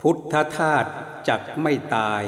พุทธธาตุจักไม่ตาย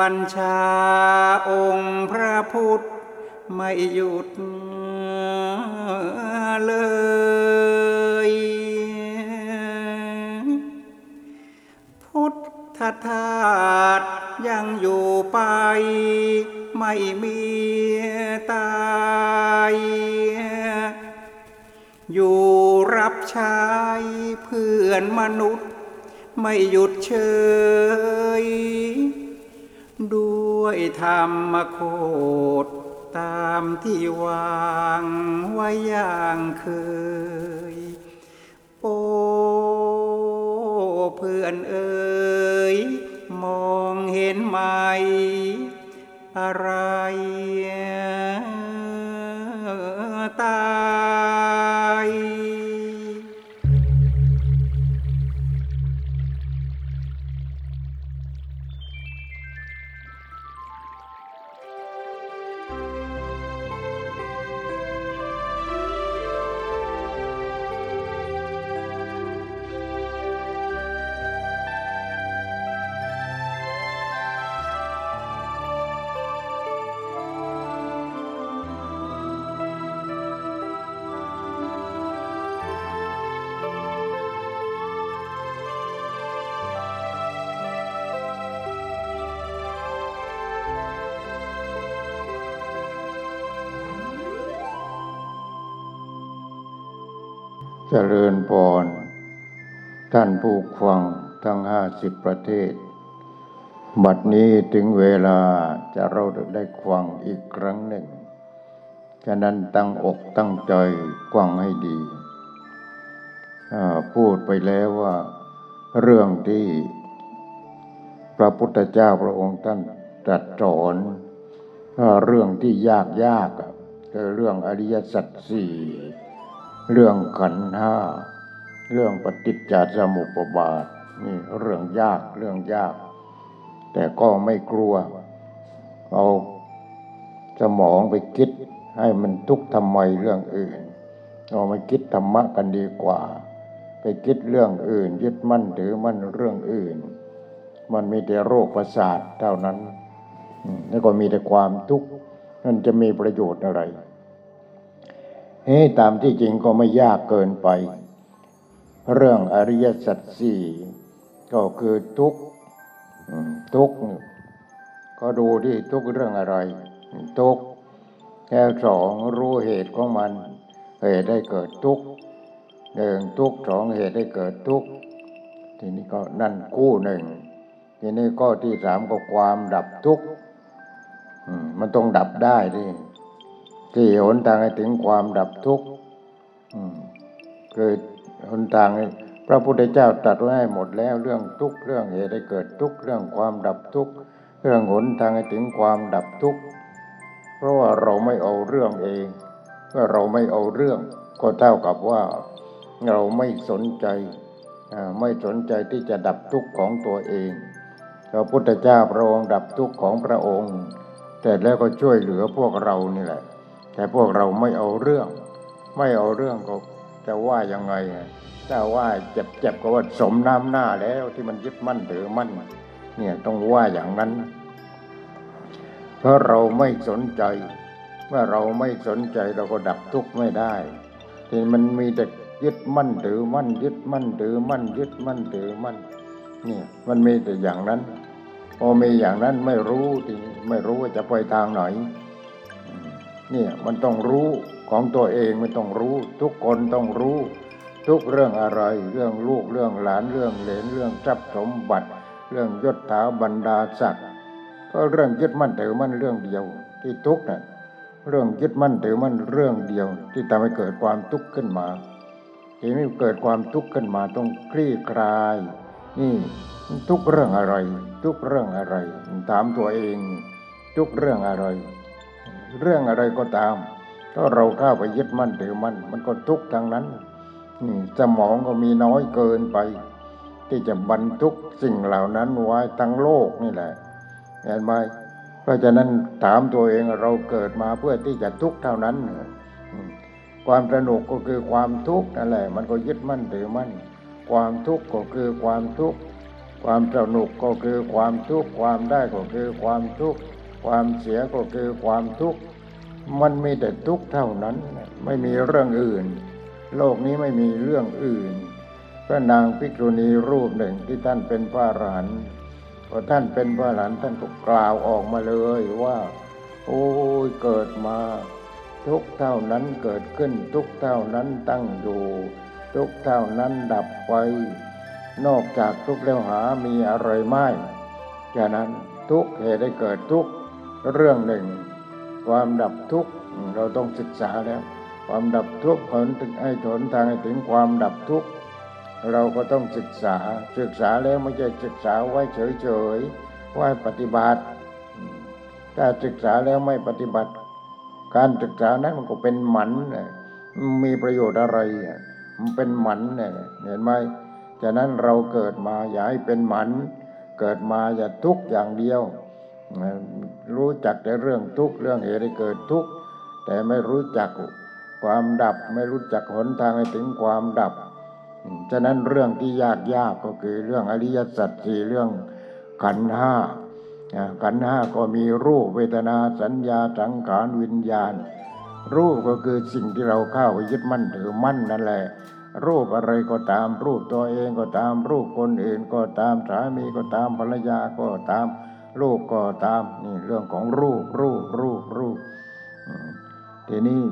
บัญชาองค์พระพุทธไม่หยุดเลย พุทธทาสยังอยู่ไป ไม่มีตาย อยู่รับใช้เพื่อนมนุษย์ ไม่หยุดเฉย ด้วยธรรมโคตรตามที่วางไว้อย่างเคย โอ้เพื่อนเอ๋ยมองเห็นไหม อะไร เจริญพรท่านผู้ฟังทั้งห้าสิบประเทศ บัดนี้ถึงเวลาจะเราได้ฟังอีกครั้งหนึ่ง ฉะนั้นตั้งอกตั้งใจกวังให้ดี พูดไปแล้วว่า เรื่องที่พระพุทธเจ้าพระองค์ท่านตรัสสอนเรื่องที่ยากยากคือเรื่องอริยสัจสี่ เรื่องขันธ์ห้าเรื่องปฏิจจสมุปบาทนี่เรื่องยากเรื่องยาก แต่ก็ไม่กลัว เอาสมองไปคิดให้มันทุกข์ทำไมเรื่องอื่นเอามาคิดธรรมะกันดีกว่า ไปคิดเรื่องอื่น ยึดมั่นถือมั่นเรื่องอื่น มันมีแต่โรคประสาทเท่านั้นแล้วก็มีแต่ความทุกข์นั่นจะมีประโยชน์อะไร เฮ้ตามที่จริงก็ไม่ยากเกินไป เรื่องอริยสัจสี่ก็คือทุกทุกก็ดูที่ทุกเรื่องอะไร ทุกแล้วสองรู้เหตุของมัน เหตุได้เกิดทุกหนึ่งทุกสองเหตุได้เกิดทุกทีนี้ก็นั่นกู้หนึ่งทีนี้ก็ที่สามก็ความดับทุกข์อืมมันต้องดับได้ดิ ที่หนทางให้ถึงความดับทุกข์อืมคือหนทางพระพุทธเจ้าตรัสไว้ให้หมดแล้วเรื่องทุกข์เรื่องเหตุให้เกิดทุกข์เรื่องความดับทุกข์เรื่องหนทางให้ถึงความดับทุกข์เพราะว่าเราไม่เอาเรื่องเองเมื่อเราไม่เอาเรื่อง ก็เท่ากับว่าเราไม่สนใจไม่สนใจที่จะดับทุกข์ของตัวเองพระพุทธเจ้าพระองค์ดับทุกข์ของพระองค์ แต่แล้วก็ช่วยเหลือพวกเรานี่แหละ แต่พวกเราไม่เอาเรื่อง ไม่เอาเรื่องก็จะว่ายังไงถ้าว่าเจ็บๆก็ว่าสมน้ำหน้าแล้วที่มันยึดมั่นถือมั่นเนี่ยต้องว่าอย่างนั้น เพราะเราไม่สนใจ เมื่อเราไม่สนใจเราก็ดับทุกข์ไม่ได้ที่มันมีแต่ยึดมั่นถือมั่น ยึดมั่นถือมั่น ยึดมั่นถือมั่นเนี่ยมันมีแต่อย่างนั้น พอมีอย่างนั้นไม่รู้ที่ไม่รู้ว่าจะไปทางไหน เนี่ยมันต้องรู้ของตัวเองมันต้องรู้ ทุกคนต้องรู้ ทุกเรื่องอะไร เรื่องลูกเรื่องหลานเรื่องเหลนเรื่องทรัพย์สมบัติ เรื่องยศถาบรรดาศักดิ์ก็เรื่องยึดมั่นถือมั่นเรื่องเดียว ที่ทุกข์น่ะเรื่องยึดมั่นถือมั่นเรื่องเดียว ที่ทำให้เกิดความทุกข์ขึ้นมาทีนี้เกิดความทุกข์ขึ้นมาต้องคลี่คลาย นี่ทุกเรื่องอะไร ทุกเรื่องอะไร ถามตัวเอง ทุกเรื่องอะไร เรื่องอะไรก็ตาม ถ้าเราเข้าไปยึดมั่นถือมั่นมันก็ทุกข์ทั้งนั้นสมองก็มีน้อยเกินไป ที่จะบรรทุกสิ่งเหล่านั้นไว้ทั้งโลกนี่แหละเห็นไหมเพราะฉะนั้นถามตัวเองเราเกิดมาเพื่อที่จะทุกข์เท่านั้น ความสนุกก็คือความทุกข์นั่นแหละมันก็ยึดมั่นถือมั่นความทุกข์ก็คือความทุกข์ความสนุกก็คือความทุกข์ความได้ก็คือความทุกข์ ความเสียก็คือความทุกข์ มันมีแต่ทุกข์เท่านั้น ไม่มีเรื่องอื่น โลกนี้ไม่มีเรื่องอื่น พระนางภิกษุณีรูปหนึ่งที่ท่านเป็นพระอรหันต์พอท่านเป็นพระอรหันต์ท่านก็กล่าวออกมาเลยว่า โอ้ยเกิดมาทุกข์เท่านั้นเกิดขึ้นทุกข์เท่านั้นตั้งอยู่ ทุกข์เท่านั้นดับไป นอกจากทุกข์แล้วหามีอะไรไม่ฉะนั้นทุกข์เหตุให้เกิดทุกข์ เรื่องหนึ่ง ความดับทุกข์เราต้องศึกษาแล้ว ความดับทุกข์ผลถึงให้ผลทางให้ถึงความดับทุกข์เราก็ต้องศึกษาศึกษาแล้วไม่ใช่ศึกษาไว้เฉยๆไว้ปฏิบัติ ถ้าศึกษาแล้วไม่ปฏิบัติ การศึกษานั้นมันก็เป็นหมันมีประโยชน์อะไรมันเป็นหมันเนี่ยเห็นไหมฉะนั้นเราเกิดมาอย่าให้เป็นหมัน เกิดมาอย่าทุกข์อย่างเดียว รู้จักแต่เรื่องทุกข์เรื่องเหตุให้เกิดทุกข์แต่ไม่รู้จักความดับไม่รู้จักหนทางให้ถึงความดับ ฉะนั้นเรื่องที่ยากยากก็คือเรื่องอริยสัจสี่เรื่องขันห้าขันห้าก็มีรูปเวทนาสัญญาสังขารวิญญาณ รูปก็คือสิ่งที่เราเข้าไปยึดมั่นถือมั่นนั่นแหละ รูปอะไรก็ตามรูปตัวเองก็ตามรูปคนอื่นก็ตามสามีก็ตามภรรยาก็ตาม รูปก็ตามนี่เรื่องของรูปรูปรูปรูปทีนี้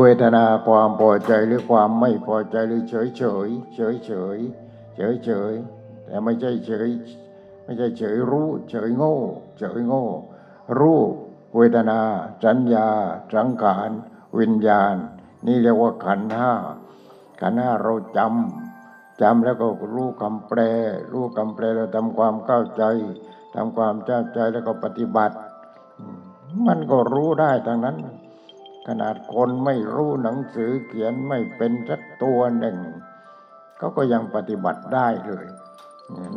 เวทนาความพอใจหรือความไม่พอใจหรือเฉยเฉยเฉยเฉยเฉยเฉยแต่ไม่ใช่เฉยไม่ใช่เฉยรู้ เฉยโง่ เฉยโง่ รูปเวทนา สัญญา สังขาร วิญญาณ นี่เรียกว่าขันธ์ห้าขันธ์ห้าเราจำ จำแล้วก็รู้คำแปล รู้คำแปลแล้วทำความเข้าใจทำความเข้าใจแล้วก็ปฏิบัติ มันก็รู้ได้ทั้งนั้น ขนาดคนไม่รู้หนังสือเขียนไม่เป็นสักตัวหนึ่งเขาก็ยังปฏิบัติได้เลย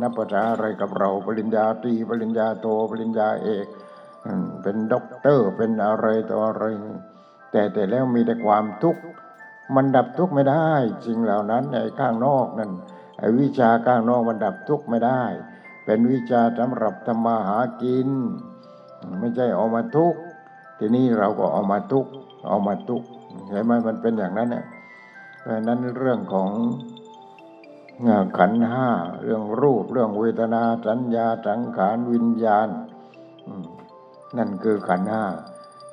นับภาษาอะไรกับเราปริญญาตรีปริญญาโทปริญญาเอกเป็นด็อกเตอร์เป็นอะไรต่ออะไร แต่แต่แล้วมีแต่ความทุกข์ มันดับทุกข์ไม่ได้สิ่งเหล่านั้นไอ้ข้างนอกนั่นไอ้วิชาข้างนอกมันดับทุกข์ไม่ได้ เป็นวิชาสำหรับทำมาหากิน ไม่ใช่เอามาทุกข์ทีนี้เราก็เอามาทุกข์เอามาทุกข์เห็นไหมมันเป็นอย่างนั้นเนี่ยเพราะนั้นเรื่องของขันห้าเรื่องรูปเรื่องเวทนาสัญญาสังขารวิญญาณนั่นคือขันห้า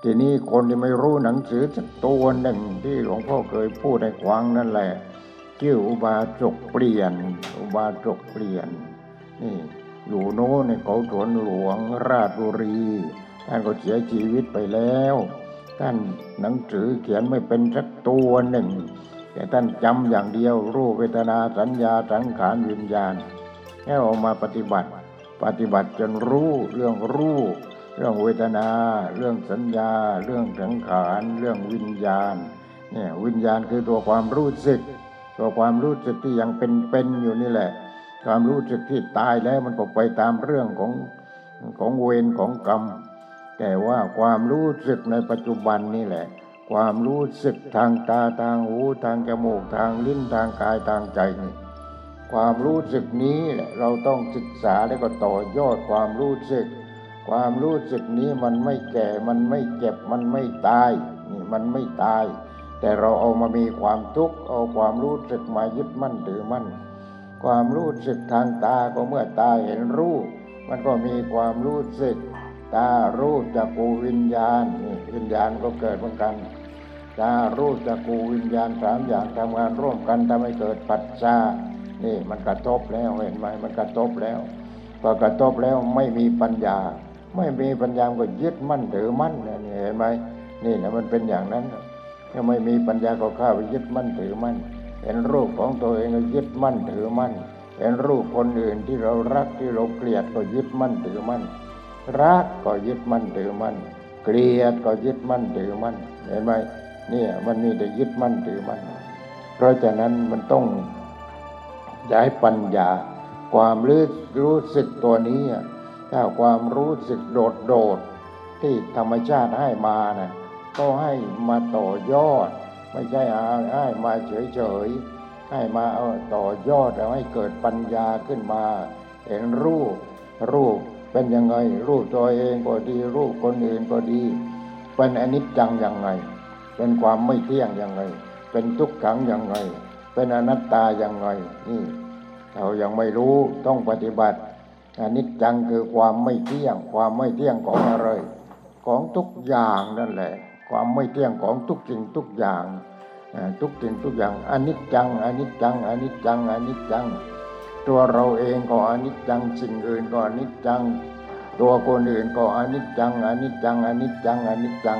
ทีนี้คนที่ไม่รู้หนังสือสักตัวหนึ่งที่หลวงพ่อเคยพูดในควังนั่นแหละชื่ออุบาสกเปลี่ยน อุบาสกเปลี่ยน นี่ อยู่โน้นในเขาสวนหลวงราชบุรีท่านก็เสียชีวิตไปแล้ว ท่านหนังสือเขียนไม่เป็นสักตัวหนึ่ง แต่ท่านจำอย่างเดียวรูปเวทนาสัญญาสังขารวิญญาณแค่ออกมาปฏิบัติ ปฏิบัติจนรู้เรื่องรู้ เรื่องเวทนา เรื่องสัญญา เรื่องสังขาร เรื่องวิญญาณเนี่ยวิญญาณคือตัวความรู้สึก ตัวความรู้สึกที่ยังเป็นเป็นอยู่นี่แหละ ความรู้สึกที่ตายแล้วมันก็ไปตามเรื่องของของเวรของกรรม แต่ว่าความรู้สึกในปัจจุบันนี่แหละ ความรู้สึกทางตาทางหูทางจมูกทางลิ้นทางกายทางใจนี่ความรู้สึกนี้แหละเราต้องศึกษาแล้วก็ต่อยอดความรู้สึก ความรู้สึกนี้มันไม่แก่ มันไม่เจ็บ มันไม่ตาย นี่มันไม่ตาย แต่เราเอามามีความทุกข์ เอาความรู้สึกมายึดมั่นถือมั่น ความรู้สึกทางตาก็เมื่อตาเห็นรูป มันก็มีความรู้สึก ตารูปจากกูวิญญาณนี่วิญญาณก็เกิดเหมือนกัน ตารูปจากกูวิญญาณสามอย่างทำงานร่วมกันทำให้เกิดปัจจานี่มันกระทบแล้วเห็นไหมมันกระทบแล้วพอกระทบแล้วไม่มีปัญญา ไม่มีปัญญาก็ยึดมั่นถือมั่นเนี่ยเห็นไหมนี่นะมันเป็นอย่างนั้นถ้าไม่มีปัญญาก็เข้าไปยึดมั่นถือมั่นเห็นรูปของตัวเองก็ยึดมั่นถือมั่นเห็นรูปคนอื่นที่เรารักที่เราเกลียดก็ยึดมั่นถือมั่นรักก็ยึดมั่นถือมั่นเกลียดก็ยึดมั่นถือมั่นเห็นไหมเนี่ยมันมีแต่ยึดมั่นถือมั่นเพราะฉะนั้นมันต้องย้ายปัญญาความรู้รู้สึกตัวนี้ ถ้าความรู้สึกโดดโดดที่ธรรมชาติให้มานะก็ให้มาต่อยอด ไม่ใช่ให้มาเฉยเฉยให้มาเอาต่อยอดแล้วให้เกิดปัญญาขึ้นมา เห็นรูป รูปเป็นยังไง รูปตัวเองก็ดี รูปคนอื่นก็ดี เป็นอนิจจังยังไง เป็นความไม่เที่ยงยังไง เป็นทุกขังยังไง เป็นอนัตตาย่างไรนี่เรายังไม่รู้ต้องปฏิบัติ อนิจจังคือความไม่เที่ยง ความไม่เที่ยงของอะไร ของทุกอย่างนั่นแหละ ความไม่เที่ยงของทุกสิ่งทุกอย่างทุกสิ่งทุกอย่างอนิจจังอนิจจังอนิจจังอนิจจัง ตัวเราเองก็อนิจจังสิ่งอื่นก็อนิจจัง ตัวคนอื่นก็อนิจจังอนิจจังอนิจจังอนิจจัง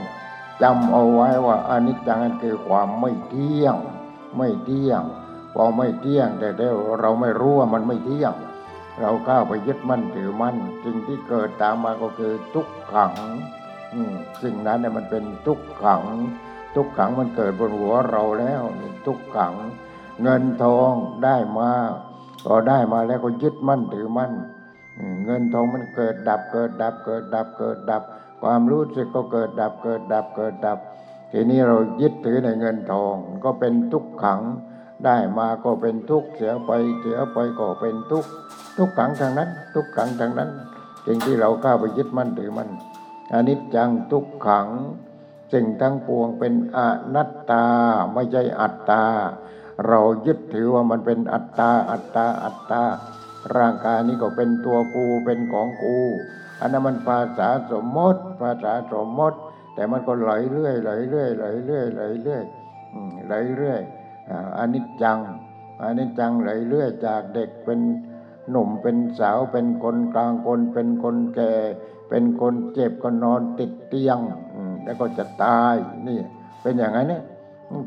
จำเอาไว้ว่าอนิจจังนั่นคือความไม่เที่ยง ไม่เที่ยงพอไม่เที่ยงแต่เราไม่รู้ว่ามันไม่เที่ยง เราก้าวไปยึดมั่นถือมั่นสิ่งที่เกิดตามมาก็คือทุกขังสิ่งนั้นเนี่ยมันเป็นทุกขัง ทุกขังมันเกิดบนหัวเราแล้วทุกขัง เงินทองได้มาก็ได้มาแล้วก็ยึดมั่นถือมั่นเงินทองมันเกิดดับเกิดดับเกิดดับเกิดดับ ความรู้สึกก็เกิดดับเกิดดับเกิดดับ ทีนี้เรายึดถือในเงินทองก็เป็นทุกขัง ได้มาก็เป็นทุกข์เสียไปเสียไปก็เป็นทุกข์ทุกขังทางนั้น ทุกขังทางนั้นสิ่งที่เราเข้าไปยึดมั่นถือมั่นอนิจจังทุกขัง สิ่งทั้งปวงเป็นอนัตตาไม่ใช่อัตตา เรายึดถือว่ามันเป็นอัตตาอัตตาอัตตา ร่างกายนี้ก็เป็นตัวกูเป็นของกูอันนั้นมันภาษาสมมติ ภาษาสมมติ แต่มันก็ไหลเรื่อยไหลเรื่อยไหลเรื่อยไหลเรื่อยไหลเรื่อย อนนี้จังอนนี้จังไหลเรื่อยจากเด็กเป็นหนุ่มเป็นสาวเป็นคนกลางคน เป็นคนแก่ เป็นคนเจ็บก็นอนติดเตียงแล้วก็จะตายนี่เป็นอย่างนั้นเนี่ย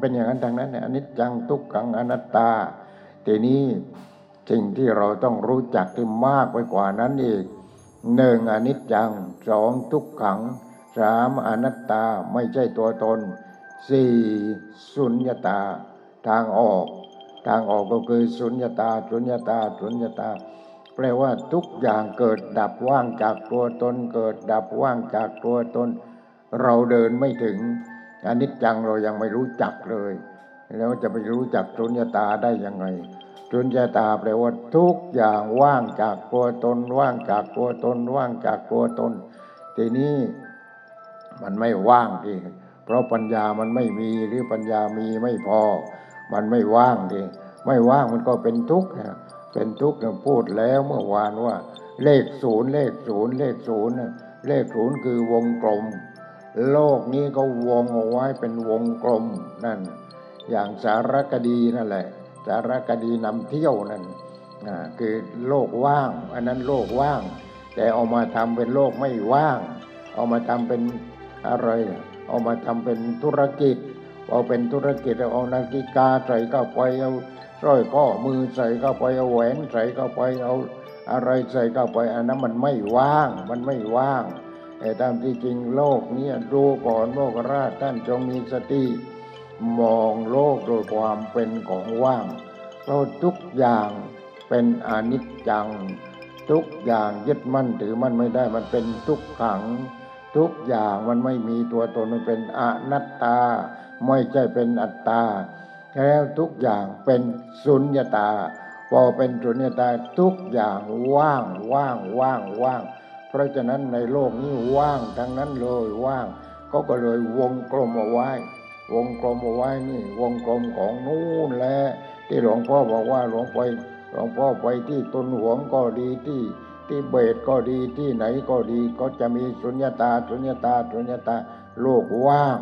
เป็นอย่างนั้นทางนั้นเนี่ยอนิจจังทุกขังอนัตตาทีนี้สิ่งที่เราต้องรู้จักที่มากไปกว่านั้นอีกหนึ่งอนิจจังสองทุกขังสามอนัตตาไม่ใช่ตัวตนสี่สุญญตา ทางออก ทางออกก็คือสุญญตาสุญญตาสุญญตา แปลว่าทุกอย่างเกิดดับว่างจากตัวตน เกิดดับว่างจากตัวตน เราเดินไม่ถึงอนิจจังเรายังไม่รู้จักเลย แล้วจะไปรู้จักสุญญตาได้ยังไงสุญญตาแปลว่าทุกอย่างว่างจากตัวตน ว่างจากตัวตน ว่างจากตัวตน ทีนี้มันไม่ว่างทีเพราะปัญญามันไม่มีหรือปัญญามีไม่พอ มันไม่ว่างทีไม่ว่างมันก็เป็นทุกข์เป็นทุกข์พูดแล้วเมื่อวานว่า เลขศูนย์เลขศูนย์เลขศูนย์เลขศูนย์คือวงกลม โลกนี้ก็วงเอาไว้เป็นวงกลมนั่น อย่างสารคดีนั่นแหละ สารคดีนำเที่ยวนั่นคือโลกว่าง อันนั้นโลกว่าง แต่เอามาทำเป็นโลกไม่ว่าง เอามาทำเป็นอะไร เอามาทำเป็นธุรกิจ เอาเป็นธุรกิจเอานาฬิกาใส่เข้าไปเอาสร้อยข้อมือใส่เข้าไปเอาแหวนใส่เข้าไปเอาอะไรใส่เข้าไปอันนั้นมันไม่ว่างมันไม่ว่างแต่ตามที่จริงโลกเนี้ดูก่อนโลกราชท่านจงมีสติมองโลกโดยความเป็นของว่างเพราะทุกอย่างเป็นอนิจจัง ทุกอย่างยึดมั่นถือมั่นไม่ได้มันเป็นทุกขัง ทุกอย่างมันไม่มีตัวตนมันเป็นอนัตตา ไม่ใช่เป็นอัตตา แล้วทุกอย่างเป็นสุญญตา พอเป็นสุญญตาทุกอย่างว่างว่างว่างว่าง เพราะฉะนั้นในโลกนี้ว่างทั้งนั้นเลยว่างเขาก็เลยวงกลมเอาไว้ วงกลมเอาไว้นี่วงกลมของนู่นแหละที่หลวงพ่อบอกว่าหลวงไปหลวงพ่อไปที่ต้นหวงก็ดีที่ที่เบตก็ดีที่ไหนก็ดีก็จะมีสุญญตาสุญญตาสุญญตาโลกว่าง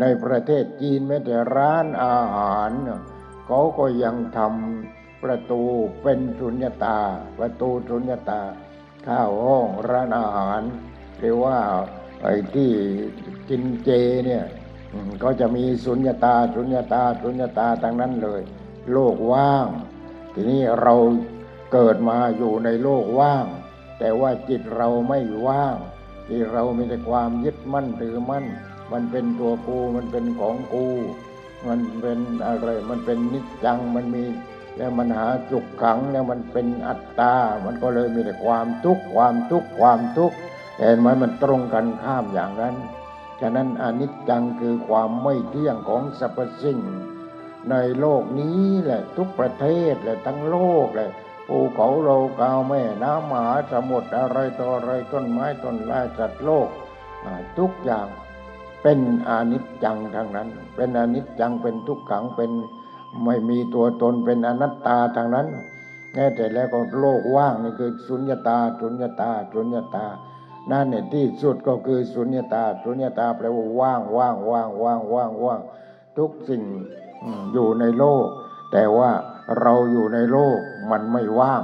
ในประเทศจีนแม้แต่ร้านอาหารเขาก็ยังทำประตูเป็นสุญญตา ประตูสุญญตาข้าวห้องร้านอาหาร หรือว่าไอ้ที่กินเจเนี่ยก็จะมีสุญญตาสุญญตาสุญญตาทั้งนั้นเลย โลกว่าง ทีนี้เราเกิดมาอยู่ในโลกว่าง แต่ว่าจิตเราไม่ว่างที่เรามีแต่ความยึดมั่นถือมั่น มันเป็นตัวกู มันเป็นของกู มันเป็นอะไร มันเป็นนิจจัง มันมี แล้วมันหาจุกขัง แล้วมันเป็นอัตตา มันก็เลยมีแต่ความทุกข์ ความทุกข์ ความทุกข์เห็นไหมมันตรงกันข้ามอย่างนั้น ฉะนั้นอนิจจังคือความไม่เที่ยงของสรรพสิ่ง ในโลกนี้แหละทุกประเทศแหละทั้งโลกแหละภูเขาโลกาวแม่น้ำมหาสมุทรอะไรต่ออะไรต้นไม้ต้นไม้จัดโลกทุกอย่าง เป็นอนิจจังทางนั้น เป็นอนิจจังเป็นทุกขังเป็นไม่มีตัวตนเป็นอนัตตาทางนั้นแง่แต่แล้วก็โลกว่างนี่คือสุญญตาสุญญตาสุญญตานั่นเนี่ยที่สุดก็คือสุญญตาสุญญตาแปลว่าว่างว่างว่างว่างว่างว่างทุกสิ่งอยู่ในโลก แต่ว่าเราอยู่ในโลกมันไม่ว่าง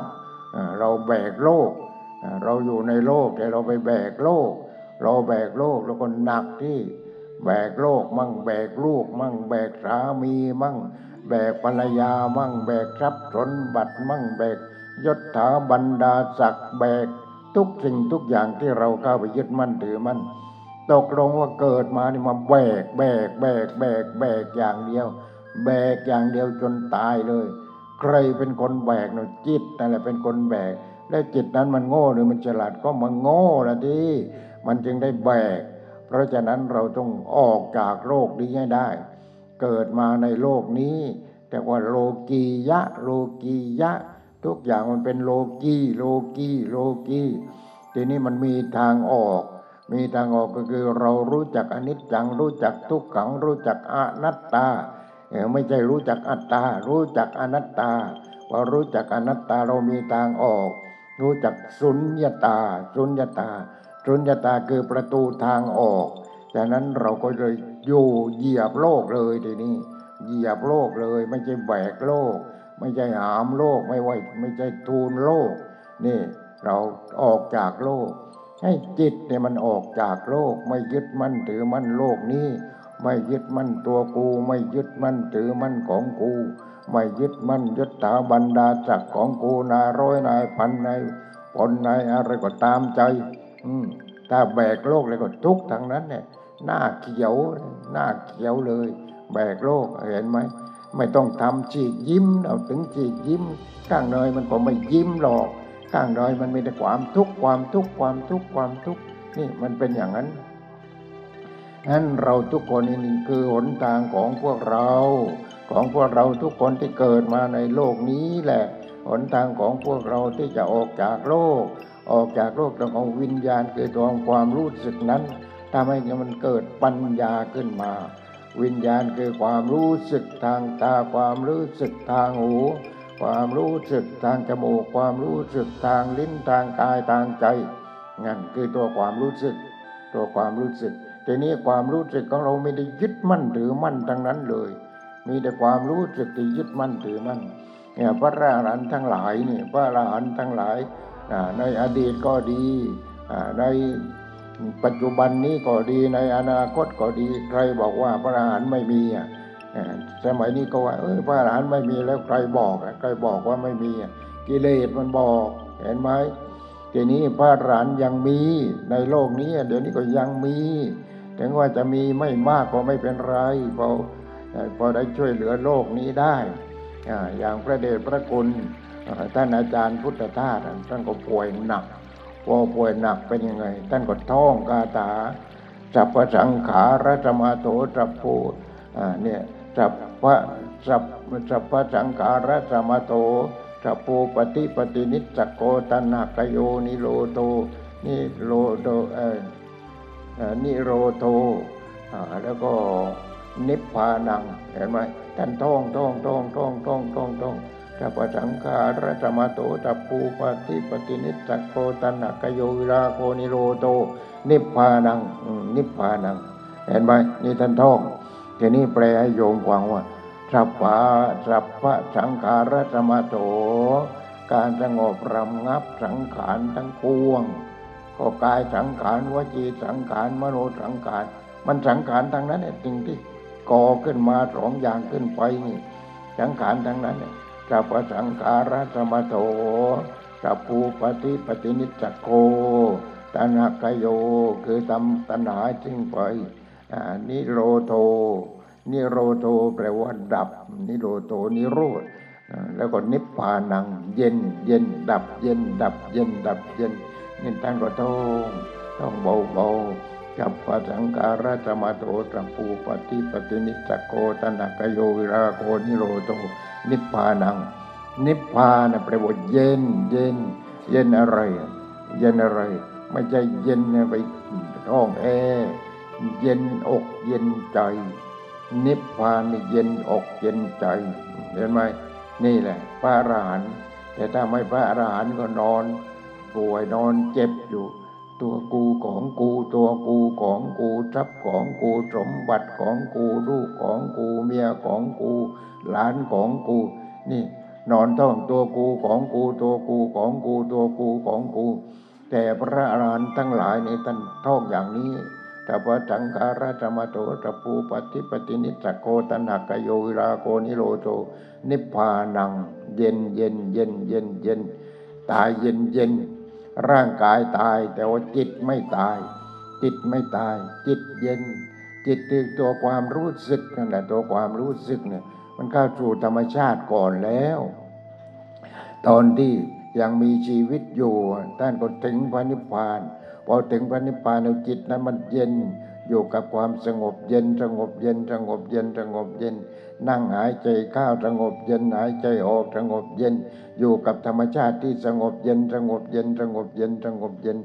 เราแบกโลก เราอยู่ในโลกแต่เราไปแบกโลก เราแบกโลกแล้วก็หนักที่ แบกโลกมั่งแบกลูกมั่งแบกสามีมั่ง แบกภรรยามั่งแบกทรัพย์สมบัติมั่งแบกยศถาบรรดาศักดิ์แบกทุกสิ่งทุกอย่างที่เราเข้าไปยึดมั่นถือมั่นตกลงว่าเกิดมานี่มาแบกแบกแบกแบกแบกอย่างเดียว แบกอย่างเดียวจนตายเลย ใครเป็นคนแบกเนาะจิตนั่นแหละเป็นคนแบก และจิตนั้นมันโง่หรือมันฉลาดก็มันโง่ละที่มันจึงได้แบก เพราะฉะนั้นเราต้องออกจากโลกนี้ให้ได้ เกิดมาในโลกนี้ แต่ว่าโลกียะ โลกียะ ทุกอย่างมันเป็นโลกีโลกีโลกีทีนี้มันมีทางออก มีทางออกก็คือเรารู้จักอนิจจัง รู้จักทุกขัง รู้จักอนัตตาเออไม่ใช่รู้จักอัตตา รู้จักอนัตตาว่ารู้จักอนัตตาเรามีทางออก รู้จักสุญญตา สุญญตา สุญญตาคือประตูทางออกจากนั้นเราก็เลยอยู่เหยียบโลกเลยทีนี้เหยียบโลกเลย ไม่ใช่แบกโลก ไม่ใช่หามโลกไม่ไหวไม่ใช่ทูลโลก นี่เราออกจากโลก ให้จิตเนี่ยมันออกจากโลก ไม่ยึดมั่นถือมั่นโลกนี้ ไม่ยึดมั่นตัวกู ไม่ยึดมั่นถือมั่นของกู ไม่ยึดมั่นยึดถาบรรดาจักรของกูนายร้อยนายพันนายพลนายอะไรก็ตามใจ อืมถ้าแบกโลกเลยก็ทุกข์ทางนั้นเนี่ยหน้าเขียวหน้าเขียวเลย แบกโลกเห็นไหมไม่ต้องทำฉีกยิ้มเอาถึงฉีกยิ้ม ข้างเนยมันก็ไม่ยิ้มหรอก ข้างเนยมันมีแต่ความทุกข์ความทุกข์ความทุกข์ความทุกข์นี่มันเป็นอย่างนั้นนั้นเราทุกคนนี่คือหนทางของพวกเรา ของพวกเราทุกคนที่เกิดมาในโลกนี้แหละหนทางของพวกเราที่จะออกจากโลก ออกจากโลกต้องเอาวิญญาณคือตัวของความรู้สึกนั้นทำให้มันเกิดปัญญาขึ้นมา วิญญาณคือความรู้สึกทางตาความรู้สึกทางหู ความรู้สึกทางจมูก ความรู้สึกทางลิ้นทางกายทางใจนั่นคือตัวความรู้สึก ตัวความรู้สึกทีนี้ความรู้สึกของเราไม่ได้ยึดมั่นถือมั่นทั้งนั้นเลย มีแต่ความรู้สึกที่ยึดมั่นถือมั่นเนี่ยพระอรหันต์ทั้งหลายนี่พระอรหันต์ทั้งหลาย ในอดีตก็ดีในปัจจุบันนี้ก็ดีในอนาคตก็ดีใครบอกว่าพระอรหันต์ไม่มีอะสมัยนี้ก็ว่าเออพระอรหันต์ไม่มีแล้วใครบอกใครบอกว่าไม่มีกิเลสมันบอกเห็นไหมทีนี้พระอรหันต์ยังมีในโลกนี้ เดี๋ยวนี้ก็ยังมี ถึงว่าจะมีไม่มากก็ไม่เป็นไรพอพอได้ช่วยเหลือโลกนี้ได้อย่างพระเดชพระคุณ ท่านอาจารย์พุทธทาสท่านก็ป่วยหนักพอป่วยหนักเป็นยังไง ท่านก็ท่องคาถาสัพพสังขารัตมาโถสัพโพอ่าเนี่ยสัพพะสัพสัพพสังขารัตมาโถสัพโพปฏิปฏินิจโกตันหกโยนิโรโตนิโรโตเออนิโรโตแล้วก็นิพพานังเห็นไหมท่านท่องท่องท่องท่องท่องท่องท่อง สัพสังขารัตมโตตัปปูปฏิปฏินิสสกโกตันหกโยวิราโกนิโรโต นิพพานังนิพพานัง เห็นไหมนี่ท่านท่องทีนี้แปลให้โยมฟังว่าสัพพะสัพพะสังขารัตมโต การสงบรำงับสังขารทั้งปวง ก็กายสังขารวจีสังขารมโนสังขาร มันสังขารทั้งนั้นเนี่ยสิ่งที่ก่อขึ้นมาสองอย่างขึ้นไปนี่สังขารทั้งนั้นเนี่ย สัพสังขารัสมโตสัพภูปฏิปฏินิจโกตัณหกโยคือทำตัณหาจึงไปอ่านิโรโท นิโรโทแปลว่าดับ นิโรโทนิโรธแล้วก็นิพพานัง เย็นเย็นดับ เย็นดับ เย็นดับเย็นนี่ท่านก็ต้องต้องเบาเบาๆ กับพสังการะสมาโตตระปูปฏิปฏินิจโกตนหกโยวิราโกนิโรโตนิพพานัง นิพพานแปลว่าเย็นเย็น เย็นอะไร เย็นอะไร ไม่ใช่เย็นไปท้องแอเย็นอกเย็นใจ นิพพานี่เย็นอกเย็นใจ เห็นไหมนี่แหละ พระอรหันต์แต่ถ้าไม่พระอรหันต์ก็นอน ป่วยนอนเจ็บอยู่ ตัวกูของกูตัวกูของกูทรัพย์ของกูสมบัติของกูลูกของกูเมียของกู หลานของกู นี่นอนท่องตัวกูของกูตัวกูของกูตัวกูของกู แต่พระอรหันต์ทั้งหลายนี่ท่านท่องอย่างนี้แต่พระสังฆาราธรรมโตตะปูปฏิปฏินิสโกตนหกโยวิราโกนิโรโตนิพพานัง เย็นเย็นเย็นเย็นเย็นตายเย็นเย็น ร่างกายตายแต่ว่าจิตไม่ตาย จิตไม่ตาย จิตเย็น จิตคือตัวความรู้สึกนั่นแหละตัวความรู้สึกเนี่ยมันเข้าสู่ธรรมชาติก่อนแล้ว ตอนที่ยังมีชีวิตอยู่ท่านก็ถึงพระนิพพานพอถึงพระนิพพานแล้วจิตนั้นมันเย็น อยู่กับความสงบเย็นสงบเย็นสงบเย็นสงบเย็น นั่งหายใจเข้าสงบเย็นหายใจออกสงบเย็น อยู่กับธรรมชาติที่สงบเย็นสงบเย็นสงบเย็นสงบเย็น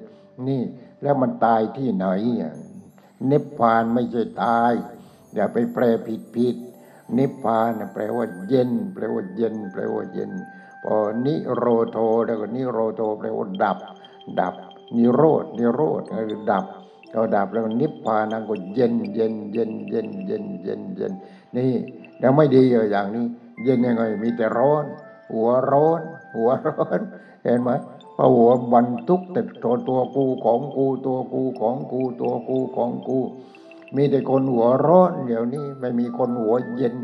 นี่แล้วมันตายที่ไหนอะนิพพานไม่ใช่ตาย อย่าไปแปลผิดผิดนิพพานแปลว่าเย็น แปลว่าเย็น แปลว่าเย็นพอนิโรโทแล้วก็นิโรโทแปลว่าดับ ดับนิโรธนิโรธคือดับ ก็ดับแล้วนิพพานังก็เย็นเย็นเย็นเย็นเย็นเย็นเย็นนี่แล้วไม่ดีเลยอย่างนี้ เย็นยังไงมีแต่ร้อน หัวร้อน หัวร้อน เห็นไหมพระหัวบรรทุกแต่ตัวตัวกูของกูตัวกูของกูตัวกูของกู มีแต่คนหัวร้อนเดี๋ยวนี้ไม่มีคนหัวเย็น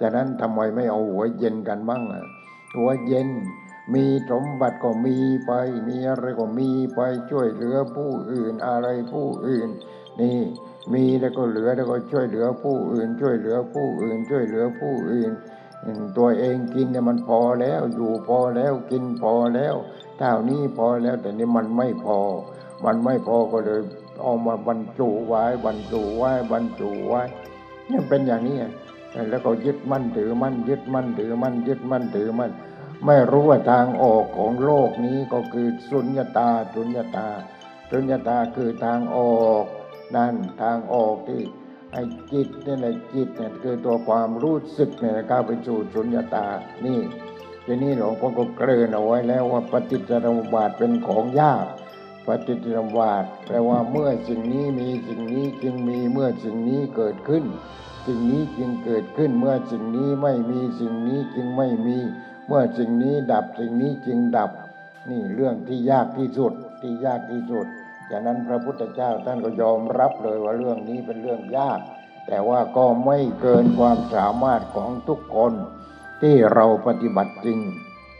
ฉะนั้นทำไมไม่เอาหัวเย็นกันบ้างอะหัวเย็น มีสมบัติก็มีไป มีอะไรก็มีไปช่วยเหลือผู้อื่นอะไรผู้อื่น นี่มีแล้วก็เหลือแล้วก็ช่วยเหลือผู้อื่น ช่วยเหลือผู้อื่น ช่วยเหลือผู้อื่น ตัวเองกินเนี่ยมันพอแล้วอยู่พอแล้วกินพอแล้วเท่านี้พอแล้วแต่นี่มันไม่พอ มันไม่พอก็เลยเอามาบรรจุไว้บรรจุไว้บรรจุไว้เนี่ยเป็นอย่างนี้แล้วก็ยึดมั่นถือมั่นยึดมั่นถือมั่นยึดมั่นถือมั่น ไม่รู้ว่าทางออกของโลกนี้ก็คือสุญญตาสุญญตาสุญญตาคือทางออกนั่นทางออกที่ไอ้จิตนี่แหละจิตเนี่ยคือตัวความรู้สึกเนี่ยก้าวไปสู่สุญญตานี่ทีนี้หลวงพ่อก็เกริ่นเอาไว้แล้วว่าปฏิจจสมุปบาทเป็นของยากปฏิจจสมุปบาทแปลว่าเมื่อสิ่งนี้มีสิ่งนี้จึงมีเมื่อสิ่งนี้เกิดขึ้น สิ่งนี้จึงเกิดขึ้นเมื่อสิ่งนี้ไม่มีสิ่งนี้จึงไม่มี เมื่อสิ่งนี้ดับสิ่งนี้จึงดับ นี่เรื่องที่ยากที่สุดที่ยากที่สุดจากนั้นพระพุทธเจ้าท่านก็ยอมรับเลยว่าเรื่องนี้เป็นเรื่องยาก แต่ว่าก็ไม่เกินความสามารถของทุกคนที่เราปฏิบัติจริง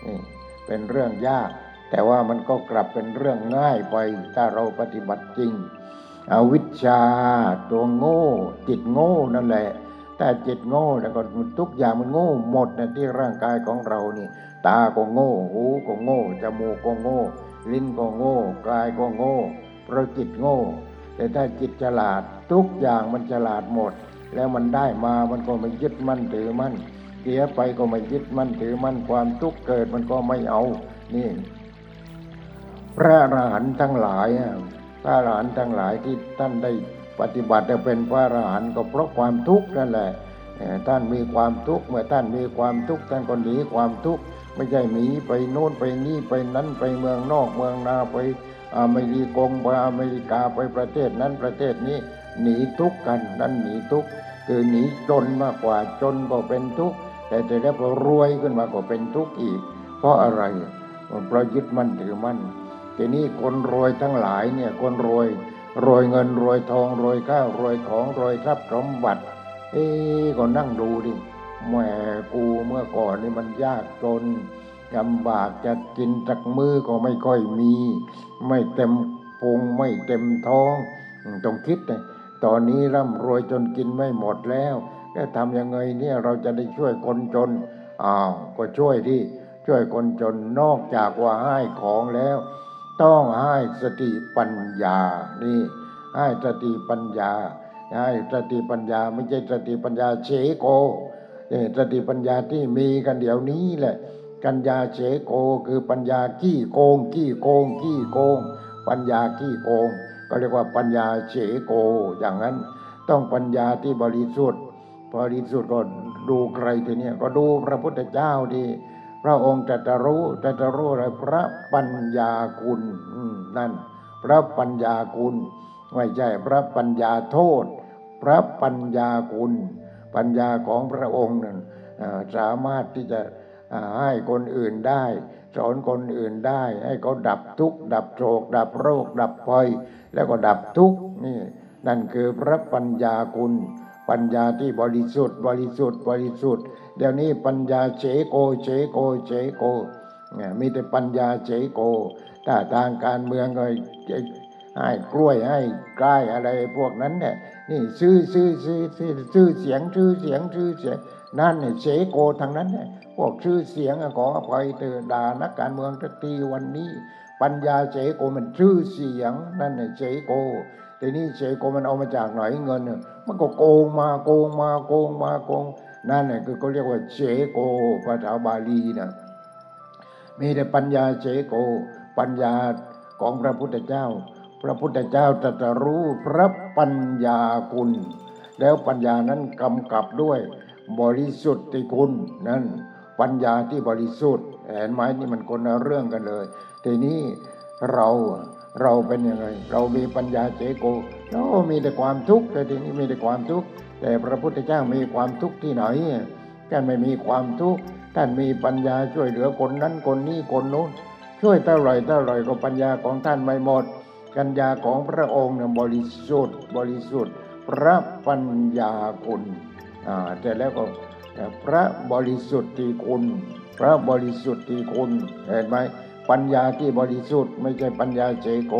นี่เป็นเรื่องยาก แต่ว่ามันก็กลับเป็นเรื่องง่ายไปถ้าเราปฏิบัติจริง อวิชชาตัวโง่จิตโง่นั่นแหละ แต่จิตโง่แล้วก็ทุกอย่างมันโง่หมดนะที่ร่างกายของเรานี่ตาก็โง่หูก็โง่จมูกก็โง่ ลิ้นก็โง่กายก็โง่เพราะจิตโง่ แต่ถ้าจิตฉลาดทุกอย่างมันฉลาดหมด แล้วมันได้มามันก็ไม่ยึดมั่นถือมั่นเสียไปก็ไม่ยึดมั่นถือมั่นความทุกข์เกิดมันก็ไม่เอานี่พระอรหันต์ทั้งหลายพระอรหันต์ทั้งหลายที่ท่านได้ ปฏิบัติได้เป็นพระอรหันต์ก็เพราะความทุกข์นั่นแหละท่านมีความทุกข์เมื่อท่านมีความทุกข์ท่านก็หนีความทุกข์ไม่ใช่หนีไปโน่นไปนี่ไปนั้นไปเมืองนอกเมืองนาไปอเมริกงไปอเมริกาไปประเทศนั้นประเทศนี้หนีทุกข์กันนั่นหนีทุกข์คือหนีจนมากกว่าจนก็เป็นทุกข์แต่แต่แล้วพอรวยขึ้นมาก็เป็นทุกข์อีก เพราะอะไรเพราะยึดมั่นถือมั่นทีนี้คนรวยทั้งหลายเนี่ยคนรวย รวยเงินรวยทองรวยข้าวรวยของรวยทรัพย์สมบัติเอ๊ก็นั่งดูดิแหมกูเมื่อก่อนนี่มันยากจนลำบากจะกินจักมือก็ไม่ค่อยมี ไม่เต็มพุงไม่เต็มท้องต้องคิดเลยตอนนี้ร่ำรวยจนกินไม่หมดแล้วแล้วทำยังไงเนี่ยเราจะได้ช่วยคนจนอ้าวก็ช่วยดิช่วยคนจนนอกจากว่าให้ของแล้ว ต้องให้สติปัญญา นี่ ให้สติปัญญา ให้สติปัญญาไม่ใช่สติปัญญาเฉโกนี่สติปัญญาที่มีกันเดี๋ยวนี้แหละกัญญาเฉโกคือปัญญาขี้โกงขี้โกงขี้โกง ปัญญาขี้โกง ก็เรียกว่าปัญญาเฉโก อย่างนั้น ต้องปัญญาที่บริสุทธิ์บริสุทธิ์ก็ดูใครทีเนี้ยก็ดูพระพุทธเจ้าดี ระองค์ตรัสรู้ตรัสรู้อะไรพระปัญญาคุณนั่น พระปัญญาคุณไม่ใช่พระปัญญาโทษ พระปัญญาคุณ ปัญญาของพระองค์นั้นสามารถที่จะให้คนอื่นได้สอนคนอื่นได้ ให้เขาดับทุกข์ดับโศกดับโรค ดับภัยแล้วก็ดับทุกข์นี่นั่นคือพระปัญญาคุณ ปัญญาที่บริสุทธิ์ บริสุทธิ์บริสุทธิ์ เดี๋ยวนี้ปัญญาเฉโกเฉโกเฉโกเนี่ยมีแต่ปัญญาเฉโกถ้าทางการเมืองก็ให้กล้วยให้กล้ายอะไรพวกนั้นเนี่ยนี่ซื้อซื้อซื้อซื้อซื้อเสียงซื้อเสียงซื้อเสียงนั่นเนี่ยเฉโกทางนั้นเนี่ยพวกชื่อเสียงขออภัยเถอด่านักการเมืองตะตีวันนี้ ปัญญาเฉโกมันชื่อเสียงนั่นเนี่ยเฉโกทีนี้เฉโกมันเอามาจากไหนเงินเนี่ยมันก็โกงมาโกงมาโกงมาโกง นั่นเนี่ยคือเขาเรียกว่าเฉโกภาษาบาลีนะมีแต่ปัญญาเฉโก ปัญญาของพระพุทธเจ้า พระพุทธเจ้าตรัสรู้พระปัญญาคุณ แล้วปัญญานั้นกำกับด้วย บริสุทธิคุณนั่นปัญญาที่บริสุทธิ์เห็นไหมนี่มันคนละเรื่องกันเลยทีนี้เราเราเป็นยังไง เรามีปัญญาเจโกเรามีแต่ความทุกข์แต่ทีนี้มีแต่ความทุกข์ แต่พระพุทธเจ้ามีความทุกข์ที่ไหนท่านไม่มีความทุกข์ท่านมีปัญญาช่วยเหลือคนนั้นคนนี้คนโน้น ช่วยเท่าไรเท่าไรก็ปัญญาของท่านไม่หมดปัญญาของพระองค์เนี่ยบริสุทธิ์บริสุทธิ์ พระปัญญาคุณอ่าแต่แล้วก็พระบริสุทธิ์ที่คุณ พระบริสุทธิ์ที่คุณเห็นไหมปัญญาที่บริสุทธิ์ไม่ใช่ปัญญาเจโก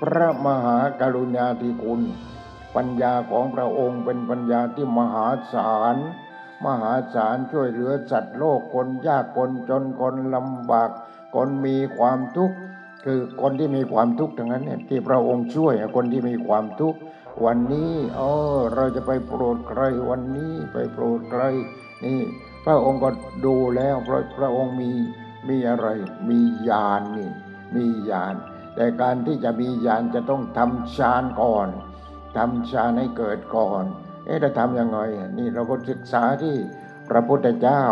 พระมหากรุณาธิคุณ ปัญญาของพระองค์เป็นปัญญาที่มหาศาล มหาศาลช่วยเหลือสัตว์โลกคนยากคนจนคนลำบาก คนมีความทุกข์คือคนที่มีความทุกข์ทั้งนั้นเนี่ยที่พระองค์ช่วยคนที่มีความทุกข์วันนี้เออเราจะไปโปรดใครวันนี้ไปโปรดใครนี่พระองค์ก็ดูแล้วเพราะพระองค์มีมีอะไร มีญาณนี่มีญาณแต่การที่จะมีญาณจะต้องทำฌานก่อน ทำฌานให้เกิดก่อน เอ๊ะจะทำยังไง นี่เราก็ศึกษาที่พระพุทธเจ้า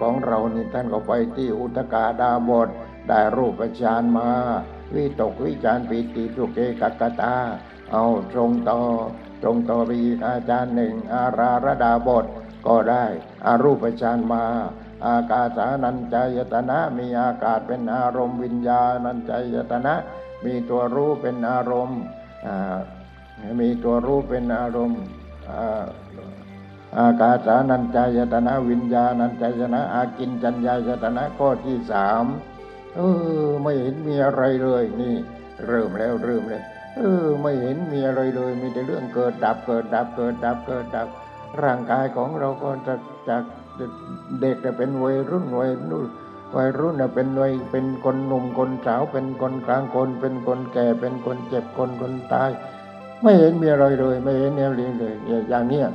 ของเรานี่ท่านก็ไปที่อุตกาดาบทได้รูปฌานมา วิตกวิจารปิติสุเกกักตา เอาตรงต่อตรงต่อไปอีกอาจารย์หนึ่ง อาราระดาบทก็ได้อารูปฌานมา อากาสานัญจายตนะ มีอากาศเป็นอารมณ์วิญญาณัญจายตนะ มีตัวรู้เป็นอารมณ์ มีตัวรู้เป็นอารมณ์อาอากาสานัญจายตนะวิญญาณัญจายตนะอากินจัญญายตนะข้อที่สามเออไม่เห็นมีอะไรเลยนี่ เริ่มแล้วเริ่มเลยเออไม่เห็นมีอะไรเลยมีแต่เรื่องเกิดดับเกิดดับเกิดดับเกิดดับ ร่างกายของเราก็จะจากเด็กจะเป็นวัยรุ่นวัยรุ่นวัยรุ่นน่ะเป็นวัยเป็นคนหนุ่มคนสาวเป็นคนกลางคน เป็นคนแก่เป็นคนเจ็บคนคนตาย ไม่เห็นมีอะไรเลย ไม่เห็นแนวเลยเลยอย่างเนี้ย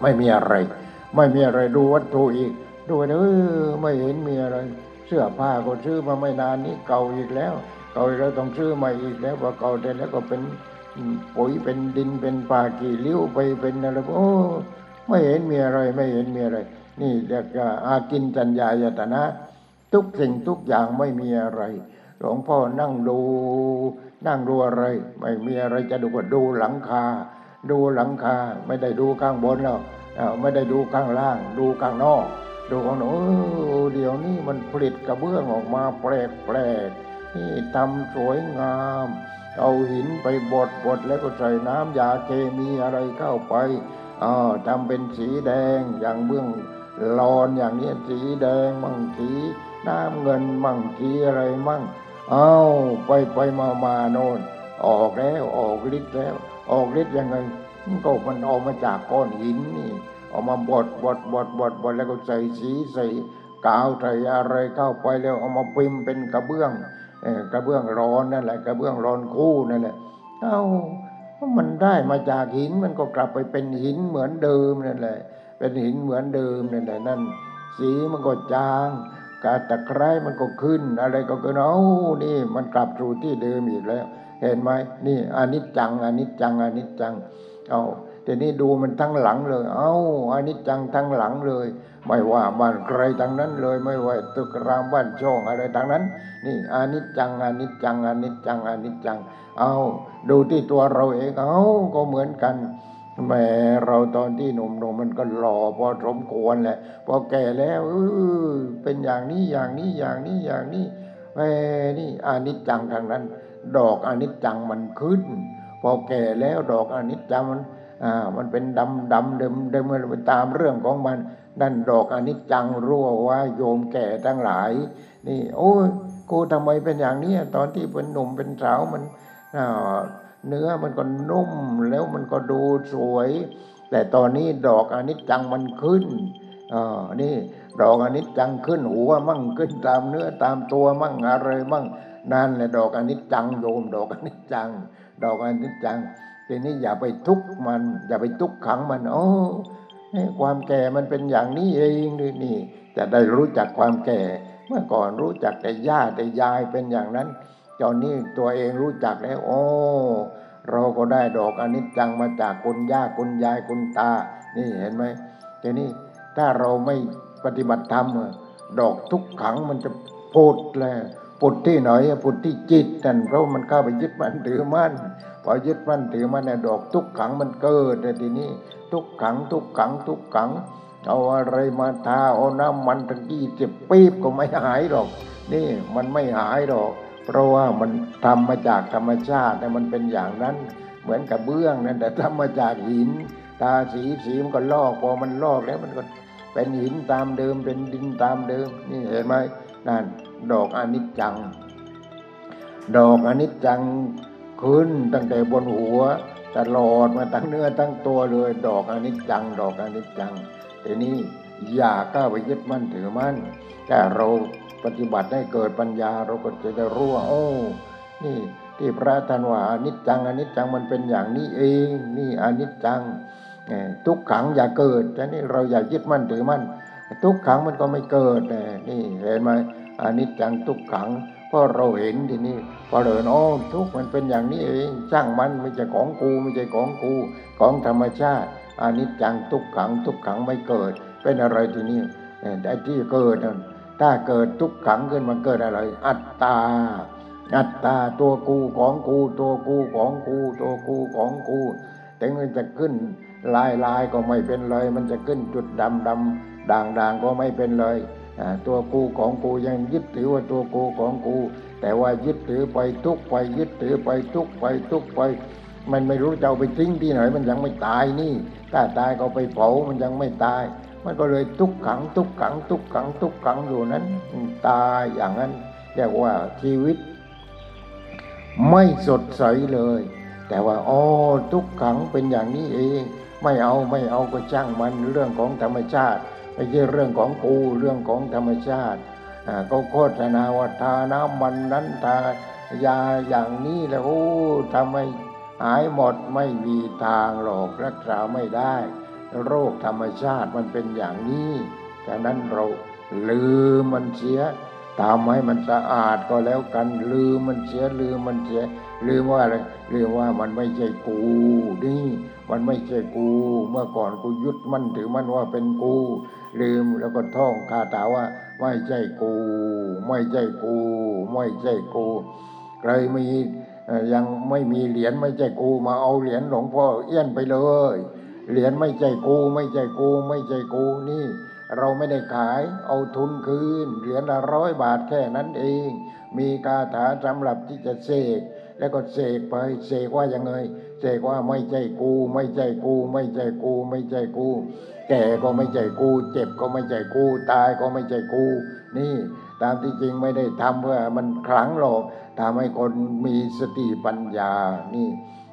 ไม่มีอะไร ไม่มีอะไรดูวัตถุอีกดูเออไม่เห็นมีอะไร เสื้อผ้าก็ซื้อมาไม่นานนี้เก่าอีกแล้ว เก่าอีกแล้วต้องซื้อใหม่อีกแล้วพอเก่าเสร็จแล้วก็เป็นปุ๋ยเป็นดินเป็นป่ากี่ลิ้วไปเป็นอะไรโอ้ไม่เห็นมีอะไรไม่เห็นมีอะไร นี่เรียกอากินจัญญายตนะ ทุกสิ่งทุกอย่างไม่มีอะไร หลวงพ่อนั่งดู นั่งดูอะไร ไม่มีอะไรจะดูก็ดูหลังคา ดูหลังคา ไม่ได้ดูข้างบนแล้วไม่ได้ดูข้างล่าง ดูข้างนอก ดูข้างนอเดี๋ยวนี้มันผลิตกระเบื้องออกมาแปลกแปลกนี่ทำสวยงาม เอาหินไปบดบดแล้วก็ใส่น้ำยาเคมีอะไรเข้าไปอ๋อทำเป็นสีแดงอย่างเบื้องลอนอย่างนี้สีแดงมั่งสีน้ำเงินมั่งสีอะไรมั่ง เอาไปไปมามาโน่นออกแล้วออกฤทธิ์แล้ว ออกฤทธิ์ยังไงก็มันออกมาจากก้อนหินนี่ออกมาบดบดบดบดบดแล้วก็ใส่สีใส่กาวใส่อะไรเข้าไปแล้วเอามาพิมพ์เป็นกระเบื้องกระเบื้องร้อนนั่นแหละกระเบื้องร้อนคู่นั่นแหละเอามันได้มาจากหินมันก็กลับไปเป็นหินเหมือนเดิมนั่นแหละ เป็นหินเหมือนเดิมนั่นแหละนั่นสีมันก็จาง กาตะไคร้มันก็ขึ้น อะไรก็เกินเอานี่มันกลับสู่ที่เดิมอีกแล้ว เห็นไหมนี่อนิจจังอนิจจังอนิจจัง เอาแต่นี่ดูมันทั้งหลังเลย เอาอนิจจังทั้งหลังเลย ไม่ว่าบ้านใครทั้งนั้นเลย ไม่ว่าตึกรามบ้านช่องอะไรทั้งนั้น นี่อนิจจังอนิจจังอนิจจังอนิจจัง เอาดูที่ตัวเราเองเอาก็เหมือนกัน แม่เราตอนที่หนุ่มๆมันก็หล่อพอสมควรแหละพอแก่แล้วเออเป็นอย่างนี้อย่างนี้อย่างนี้อย่างนี้แม่นี่อนิจจังทางนั้น ดอกอนิจจังมันขึ้น พอแก่แล้วดอกอนิจจังมันอ่ามันเป็นดำดำเดิมเดิมมันไปตามเรื่องของมันนั่นดอกอนิจจังรั่วว่าโยมแก่ทั้งหลาย นี่ โอ้ยกูทำไมเป็นอย่างนี้ตอนที่เป็นหนุ่มเป็นสาวมันอ่า เนื้อมันก็นุ่มแล้วมันก็ดูสวย แต่ตอนนี้ดอกอนิจจังมันขึ้นอ่านี่ดอกอนิจจังขึ้นหัวมั่งขึ้นตามเนื้อตามตัวมั่งอะไรมั่งนั่นแหละดอกอนิจจังโยม ดอกอนิจจัง ดอกอนิจจังทีนี้อย่าไปทุกข์มัน อย่าไปทุกข์ขังมันโอ้ความแก่มันเป็นอย่างนี้เองนี่นี่ จะได้รู้จักความแก่ เมื่อก่อนรู้จักแต่ย่าแต่ยายเป็นอย่างนั้นตอนนี้ตัวเองรู้จักแล้ว โอ้ เราก็ได้ดอกอนิจจังมาจากคุณย่าคุณยายคุณตา นี่เห็นไหมทีนี้ถ้าเราไม่ปฏิบัติธรรมดอกทุกขังมันจะพุดเลยพุดที่ไหนพุดที่จิตนั่นเพราะมันเข้าไปยึดมั่นถือมั่นพอยึดมั่นถือมั่นเนี่ยดอกทุกขังมันเกิดแต่ทีนี้ทุกขังทุกขังทุกขังเอาอะไรมาทาเอาน้ำมันตั้งยี่สิบปีบก็ไม่หายหรอก นี่มันไม่หายหรอก เพราะว่ามันทำมาจากธรรมชาติแต่มันเป็นอย่างนั้น เหมือนกับเบื้องนั่นแต่ทำมาจากหิน ตาสีสีมันก็ลอกพอมันลอกแล้วมันก็เป็นหินตามเดิมเป็นดินตามเดิม นี่เห็นไหมนั่นดอกอนิจจัง ดอกอนิจจังขึ้นตั้งแต่บนหัวตลอดมาตั้งเนื้อตั้งตัวเลย ดอกอนิจจัง ดอกอนิจจังแต่นี้อย่าก้าวไปยึดมั่นถือมั่นแต่เรา ปฏิบัติให้เกิดปัญญาเราก็จะได้รู้ว่าโอ้นี่ที่พระท่านว่าอนิจจังอนิจจังมันเป็นอย่างนี้เอง นี่อนิจจังทุกขังอย่าเกิดแต่นี่เราอย่ายึดมั่นถือมั่นทุกขังมันก็ไม่เกิดนี่เห็นไหมอนิจจังทุกขังเพราะเราเห็นทีนี้พอเราเห็นโอ้ทุกมันเป็นอย่างนี้เองช่างมันไม่ใช่ของกูไม่ใช่ของกูของธรรมชาติอนิจจังทุกขังทุกขังไม่เกิด เป็นอะไรทีนี้แต่ที่เกิดนั่น ถ้าเกิดทุกขังขึ้นมันเกิดอะไร อัตตา อัตตาตัวกูของกูตัวกูของกูตัวกูของกูแต่มันจะขึ้นลายลายก็ไม่เป็นเลย มันจะขึ้นจุดดำดำด่างด่างก็ไม่เป็นเลยตัวกูของกูยังยึดถือว่าตัวกูของกู แต่ว่ายึดถือไปทุกไปยึดถือไปทุกไปทุกไป มันไม่รู้จะเอาไปทิ้งที่ไหน มันยังไม่ตายนี่ ถ้าตายก็ไปเผามันยังไม่ตาย มันก็เลยทุกขังทุกขัง ทุกขัง ทุกขังอยู่นั้น ตาอย่างนั้นเรียกว่าชีวิต ไม่สดใสเลย แต่ว่าอ๋อทุกขังเป็นอย่างนี้เอง ไม่เอาไม่เอาก็ช่างมันเรื่องของธรรมชาติไม่ใช่เรื่องของกูเรื่องของธรรมชาติอ่าก็โฆษณาว่าทาน้ำมันนั้นทายาอย่างนี้แล้วโอ้ทำให้หายหมดไม่มีทางหรอกรักษาไม่ได้ โรคธรรมชาติมันเป็นอย่างนี้ฉะนั้นเราลืมมันเสียตามให้มันสะอาดก็แล้วกันลืมมันเสียลืมมันเสียลืมว่าอะไรลืมว่ามันไม่ใช่กูนี่มันไม่ใช่กู เมื่อก่อนกูยึดมันถือมันว่าเป็นกู ลืมแล้วก็ท่องคาถาว่า ไม่ใช่กู ไม่ใช่กู ไม่ใช่กูใครมียังไม่มีเหรียญไม่ใช่กูมาเอาเหรียญหลวงพ่อเอี้ยนไปเลย เหรียญไม่ใช่กูไม่ใช่กูไม่ใช่กูนี่ เราไม่ได้ขายเอาทุนคืน เหรียญละร้อยบาทแค่นั้นเอง มีคาถาสำหรับที่จะเสกแล้วก็เสกไปเสกว่ายังไงเสกว่าไม่ใช่กู ไม่ใช่กู ไม่ใช่กู ไม่ใช่กู แก่ก็ไม่ใช่กู เจ็บก็ไม่ใช่กู ตายก็ไม่ใช่กู นี่ตามที่จริงไม่ได้ทำเพื่อมันขลังหรอกทำให้คนมีสติปัญญานี่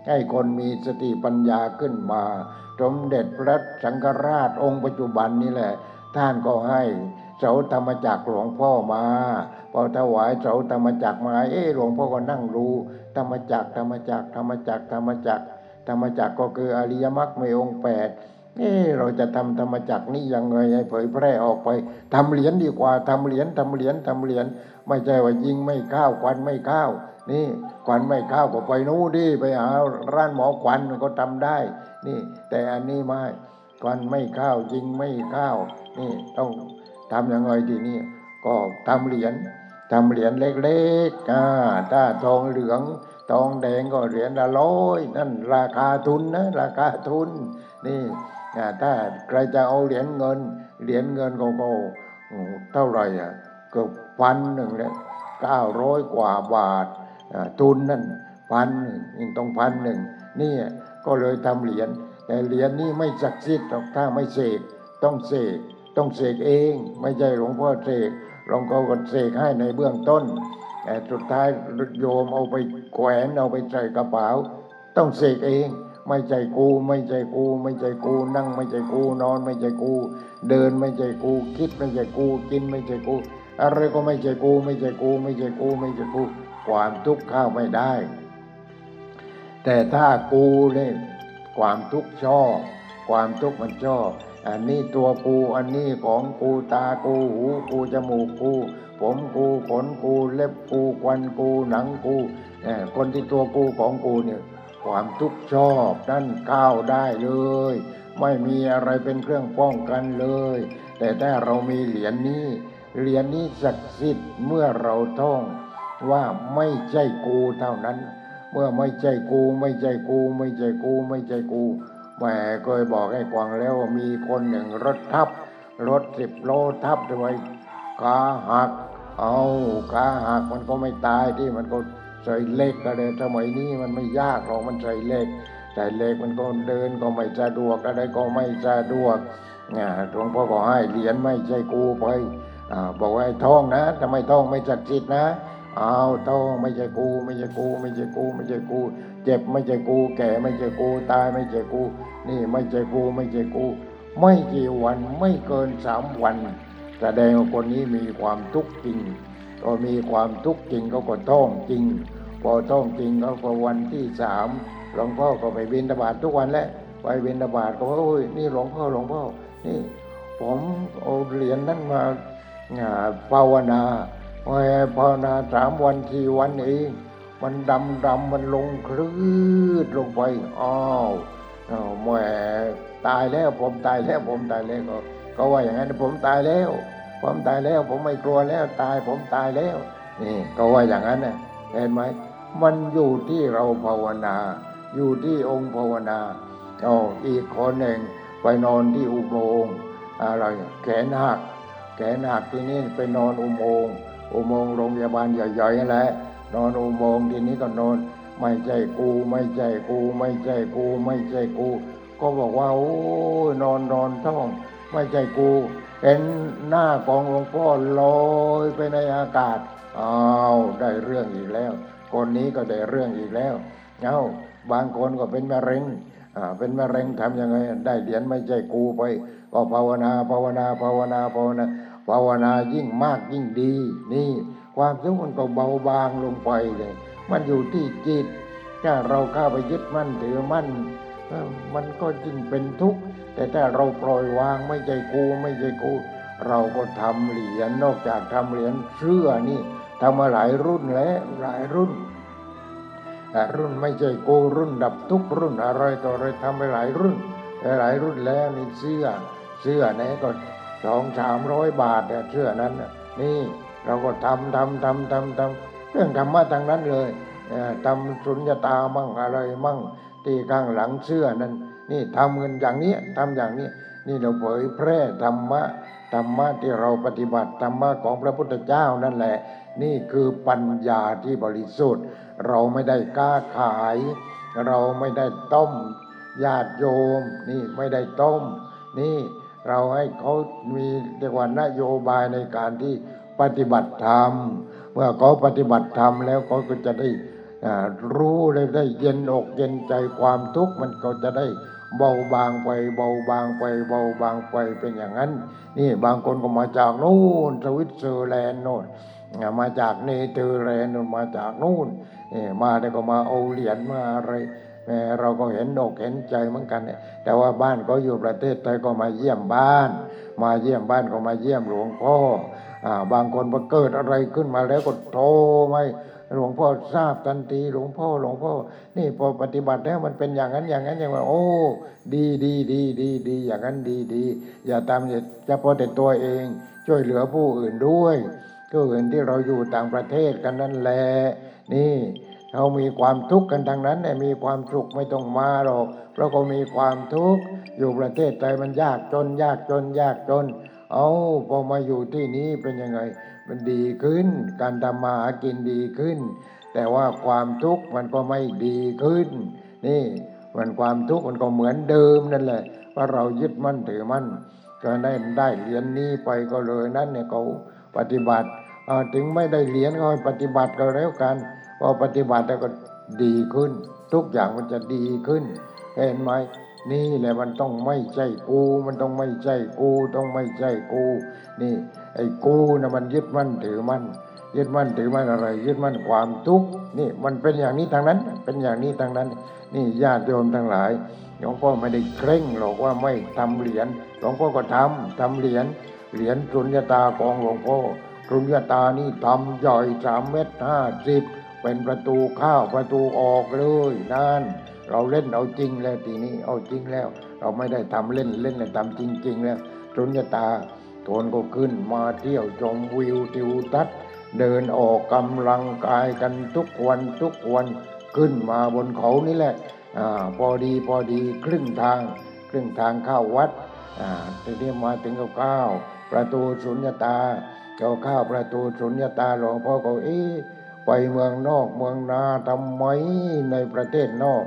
ให้คนมีสติปัญญาขึ้นมา สมเด็จพระสังฆราชองค์ปัจจุบันนี่แหละ ท่านก็ให้เสาธรรมจักรหลวงพ่อมาพอถวายเสาธรรมจักรมาเอ๊หลวงพ่อก็นั่งดูธรรมจักรธรรมจักรธรรมจักรธรรมจักรธรรมจักรก็คืออริยมรรคมีองค์แปดเอ๊เราจะทำธรรมจักรนี่ยังไงให้เผยแพร่ออกไปทำเหรียญดีกว่าทำเหรียญทำเหรียญทำเหรียญไม่ใช่ว่ายิงไม่เข้าวควันไม่เข้าว นี่ควันไม่เข้าวก็ไปนู้ดิไปหาร้านหมอควันก็ทำได้ นี่ แต่อันนี้ไม่ควันไม่เข้าวยิงไม่เข้าวนี่ต้องทำยังไงทีนี้ก็ทำเหรียญทำเหรียญเล็กๆอ่าถ้าทองเหลืองทองแดงก็เหรียญละร้อยนั่นราคาทุนนะราคาทุน นี่ถ้าใครจะเอาเหรียญเงิน เหรียญเงินก็ก็โอ้เท่าไหร่อะเกือบพันหนึ่งเลยเก้าร้อยกว่าบาท ทุนนั่นพันหนึ่งนี่ต้องพันหนึ่งนี่ก็เลยทำเหรียญแต่เหรียญนี้ไม่ศักดิ์สิทธิ์หรอกถ้าไม่เสกต้องเสกต้องเสกเอง ไม่ใช่หลวงพ่อเสกหลวงพ่อก็เสกให้ในเบื้องต้น แต่สุดท้ายโยมเอาไปแขวนเอาไปใส่กระเป๋า ต้องเสกเอง ไม่ใช่กู ไม่ใช่กู ไม่ใช่กู นั่งไม่ใช่กูนอนไม่ใช่กู เดินไม่ใช่กู คิดไม่ใช่กูกินไม่ใช่กู อะไรก็ไม่ใช่กู ไม่ใช่กู ไม่ใช่กูไม่ใช่กู ความทุกข์เข้าไม่ได้ แต่ถ้ากูเนี่ยความทุกข์ชอบความทุกข์มันชอบอันนี้ตัวกูอันนี้ของกูตากูหูกูจมูกกู ผมกูขนกูเล็บกูควันกูหนังกูคนที่ตัวกูของกูเนี่ยความทุกข์ชอบนั่นก้าวได้เลย ไม่มีอะไรเป็นเครื่องป้องกันเลย แต่ถ้าเรามีเหรียญนี้เหรียญนี้ศักดิ์สิทธิ์เมื่อเราท่อง ว่าไม่ใช่กูเท่านั้น เมื่อไม่ใช่กูไม่ใช่กู ไม่ใช่กูไม่ใช่กูแหมเคยบอกให้กวางแล้วว่ามีคนหนึ่งรถทับ รถสิบโลทับทำไมขาหัก เอาขาหักมันก็ไม่ตายที่มันก็ใส่เหล็กก็เลยสมัยนี้มันไม่ยากหรอกมันใส่เหล็กใส่เหล็กมันก็เดินก็ไม่สะดวกอะไรก็ไม่สะดวกเนี่ยหลวงพ่อก็ให้เหรียญไม่ใช่กูไปอบอกว่าให้ท่องนะทำไมท่องไม่จักจิตนะ อาต้องไม่ใช่กู ไม่ใช่กู ไม่ใช่กู ไม่ใช่กู เจ็บไม่ใช่กู แก่ไม่ใช่กู ตายไม่ใช่กู นี่ไม่ใช่กู ไม่ใช่กู ไม่กี่วันไม่เกินสามวัน แสดงว่าคนนี้มีความทุกข์จริงก็มีความทุกข์จริงเขาก็ท่องจริง พอท่องจริงเขาก็วันที่สามหลวงพ่อก็ไปบิณฑบาตทุกวันแหละไปบิณฑบาตก็ว่าโอ้ยนี่หลวงพ่อหลวงพ่อนี่ ผมเอาเหรียญนั้นมาภาวนา ภาวนาสามวันสี่วันเองมันดำดำมันลงคลืดลงไปอ้าวแหมตายแล้วผมตายแล้วผมตายแล้วก็ก็ว่าอย่างนั้นผมตายแล้ว ผมตายแล้ว ผมไม่กลัวแล้วตายผมตายแล้วนี่ก็ว่าอย่างนั้นน่ะเห็นไหมมันอยู่ที่เราภาวนา อยู่ที่องค์ภาวนาอ๋ออีกคนหนึ่งไปนอนที่อุโมงค์อะไรแขนหักแขนหักที่นี่ไปนอนอุโมงค์ อุโมงค์โรงพยาบาลใหญ่ๆนั่นแหละนอนอุโมงค์ทีนี้ก็นอน ไม่ใช่กู ไม่ใช่กู ไม่ใช่กู ไม่ใช่กู ก็บอกว่าโอ้ยนอนนอนท่อง ไม่ใช่กูเห็นหน้าของหลวงพ่อลอยไปในอากาศอ้าวได้เรื่องอีกแล้ว คนนี้ก็ได้เรื่องอีกแล้วเอ้าบางคนก็เป็นมะเร็งอ่าเป็นมะเร็งทำยังไงได้เหรียญไม่ใช่กูไปก็ภาวนาภาวนาภาวนาภาวนา ภาวนายิ่งมากยิ่งดี นี่ ความทุกข์มันก็เบาบางลงไปเลย มันอยู่ที่จิต ถ้าเราเข้าไปยึดมั่นถือมั่นมันก็ยิ่งเป็นทุกข์แต่ถ้าเราปล่อยวางไม่ใช่กูไม่ใช่กู เราก็ทำเหรียญนอกจากทำเหรียญเชื่อนี่ทำมาหลายรุ่นแล้วหลายรุ่นรุ่นไม่ใช่กูรุ่นดับทุกรุ่นอะไรต่ออะไรทำไปหลายรุ่นหลายรุ่นแล้วนี่เสื้อเสื้อไหนก็ สองสามร้อยบาทเนี่อนั้นนี่เราก็ทำทำทำทำทำเรื่องธรรมะทางนั้นเลยทำสุญญตามั่งอะไรมั่งที่ข้างหลังเสื้อนั้น นี่ทำกันอย่างนี้ทำอย่างนี้ นี่เราเผยแพร่ธรรมะธรรมะที่เราปฏิบัติธรรมะของพระพุทธเจ้านั่นแหละ นี่คือปัญญาที่บริสุทธิ์ เราไม่ได้กล้าขาย เราไม่ได้ต้มญาติโยม นี่ไม่ได้ต้ม นี่ เราให้เขามีเรียกว่านโยบายในการที่ปฏิบัติธรรม เมื่อเขาปฏิบัติธรรมแล้วเขาก็จะได้รู้ได้ได้เย็นอกเย็นใจความทุกข์มันก็จะได้เบาบางไปเบาบางไปเบาบางไปเป็นอย่างนั้น นี่บางคนก็มาจากนู่นสวิตเซอร์แลนด์โน่นมาจากเนเธอร์แลนด์มาจากนู่นมาแล้วก็มาเอาเหรียญมาอะไร แหมเราก็เห็นอกเห็นใจเหมือนกันเนี่ยแต่ว่าบ้านเขาอยู่ประเทศไทยก็มาเยี่ยมบ้าน มาเยี่ยมบ้านก็มาเยี่ยมหลวงพ่ออ่าบางคนพอเกิดอะไรขึ้นมาแล้วก็โทรไมาหลวงพ่อทราบทันทีหลวงพ่อหลวงพ่อ นี่พอปฏิบัติแล้วมันเป็นอย่างนั้นอย่างนั้นอย่างว่าโอ้ดีดีดีดีดีอย่างนั้นดีดีอย่าตามเฉพาะแต่ตัวเอง ช่วยเหลือผู้อื่นด้วยก็เห็นที่เราอยู่ต่างประเทศกันนั่นแหละนี่ เขามีความทุกข์กันทางนั้นเนี่ยมีความสุขไม่ต้องมาหรอกเพราะเขามีความทุกข์อยู่ประเทศไทยมันยากจน ยากจน ยากจน เอาพอมาอยู่ที่นี้เป็นยังไง มันดีขึ้น การทำมาหากินดีขึ้น แต่ว่าความทุกข์มันก็ไม่ดีขึ้น นี่มันความทุกข์มันก็เหมือนเดิมนั่นแหละว่าเรายึดมั่นถือมั่นก็ได้ได้เหรียญนี้ไปก็เลยนั่นเนี่ยเขาปฏิบัติถึงไม่ได้เหรียญก็ปฏิบัติก็แล้วกัน พอปฏิบัติแล้วก็ดีขึ้น ทุกอย่างมันจะดีขึ้น เห็นไหมนี่แหละมันต้องไม่ใช่กู มันต้องไม่ใช่กู ต้องไม่ใช่กู นี่ ไอ้กูนะมันยึดมั่นถือมั่นยึดมั่นถือมั่นอะไร ยึดมั่นความทุกข์นี่มันเป็นอย่างนี้ทางนั้น เป็นอย่างนี้ทางนั้น นี่ญาติโยมทั้งหลายหลวงพ่อไม่ได้เคร่งหรอกว่าไม่ทำเหรียญหลวงพ่อก็ทำทำเหรียญเหรียญสุญญตาของหลวงพ่อสุญญตานี่ทำใหญ่สามเมตรห้าสิบ เป็นประตูเข้าประตูออกเลยนั่นเราเล่นเอาจริงแล้วทีนี้เอาจริงแล้ว เราไม่ได้ทำเล่นเล่นแต่ทำจริง ๆ แล้วสุญญตาโทนก็ขึ้นมาเที่ยวชมวิวทิวทัศน์เดินออกกำลังกายกันทุกวันทุกวันขึ้นมาบนเขานี่แหละอาพอดีพอดีครึ่งทางครึ่งทางเข้าวัดอ่าทีนี้มาถึงกับข้าวประตูสุญญตาเขาข้าประตูสุญญตาหลวงพ่อก็เอ๊ะ ไปเมืองนอกเมืองนาทำไมในประเทศนอก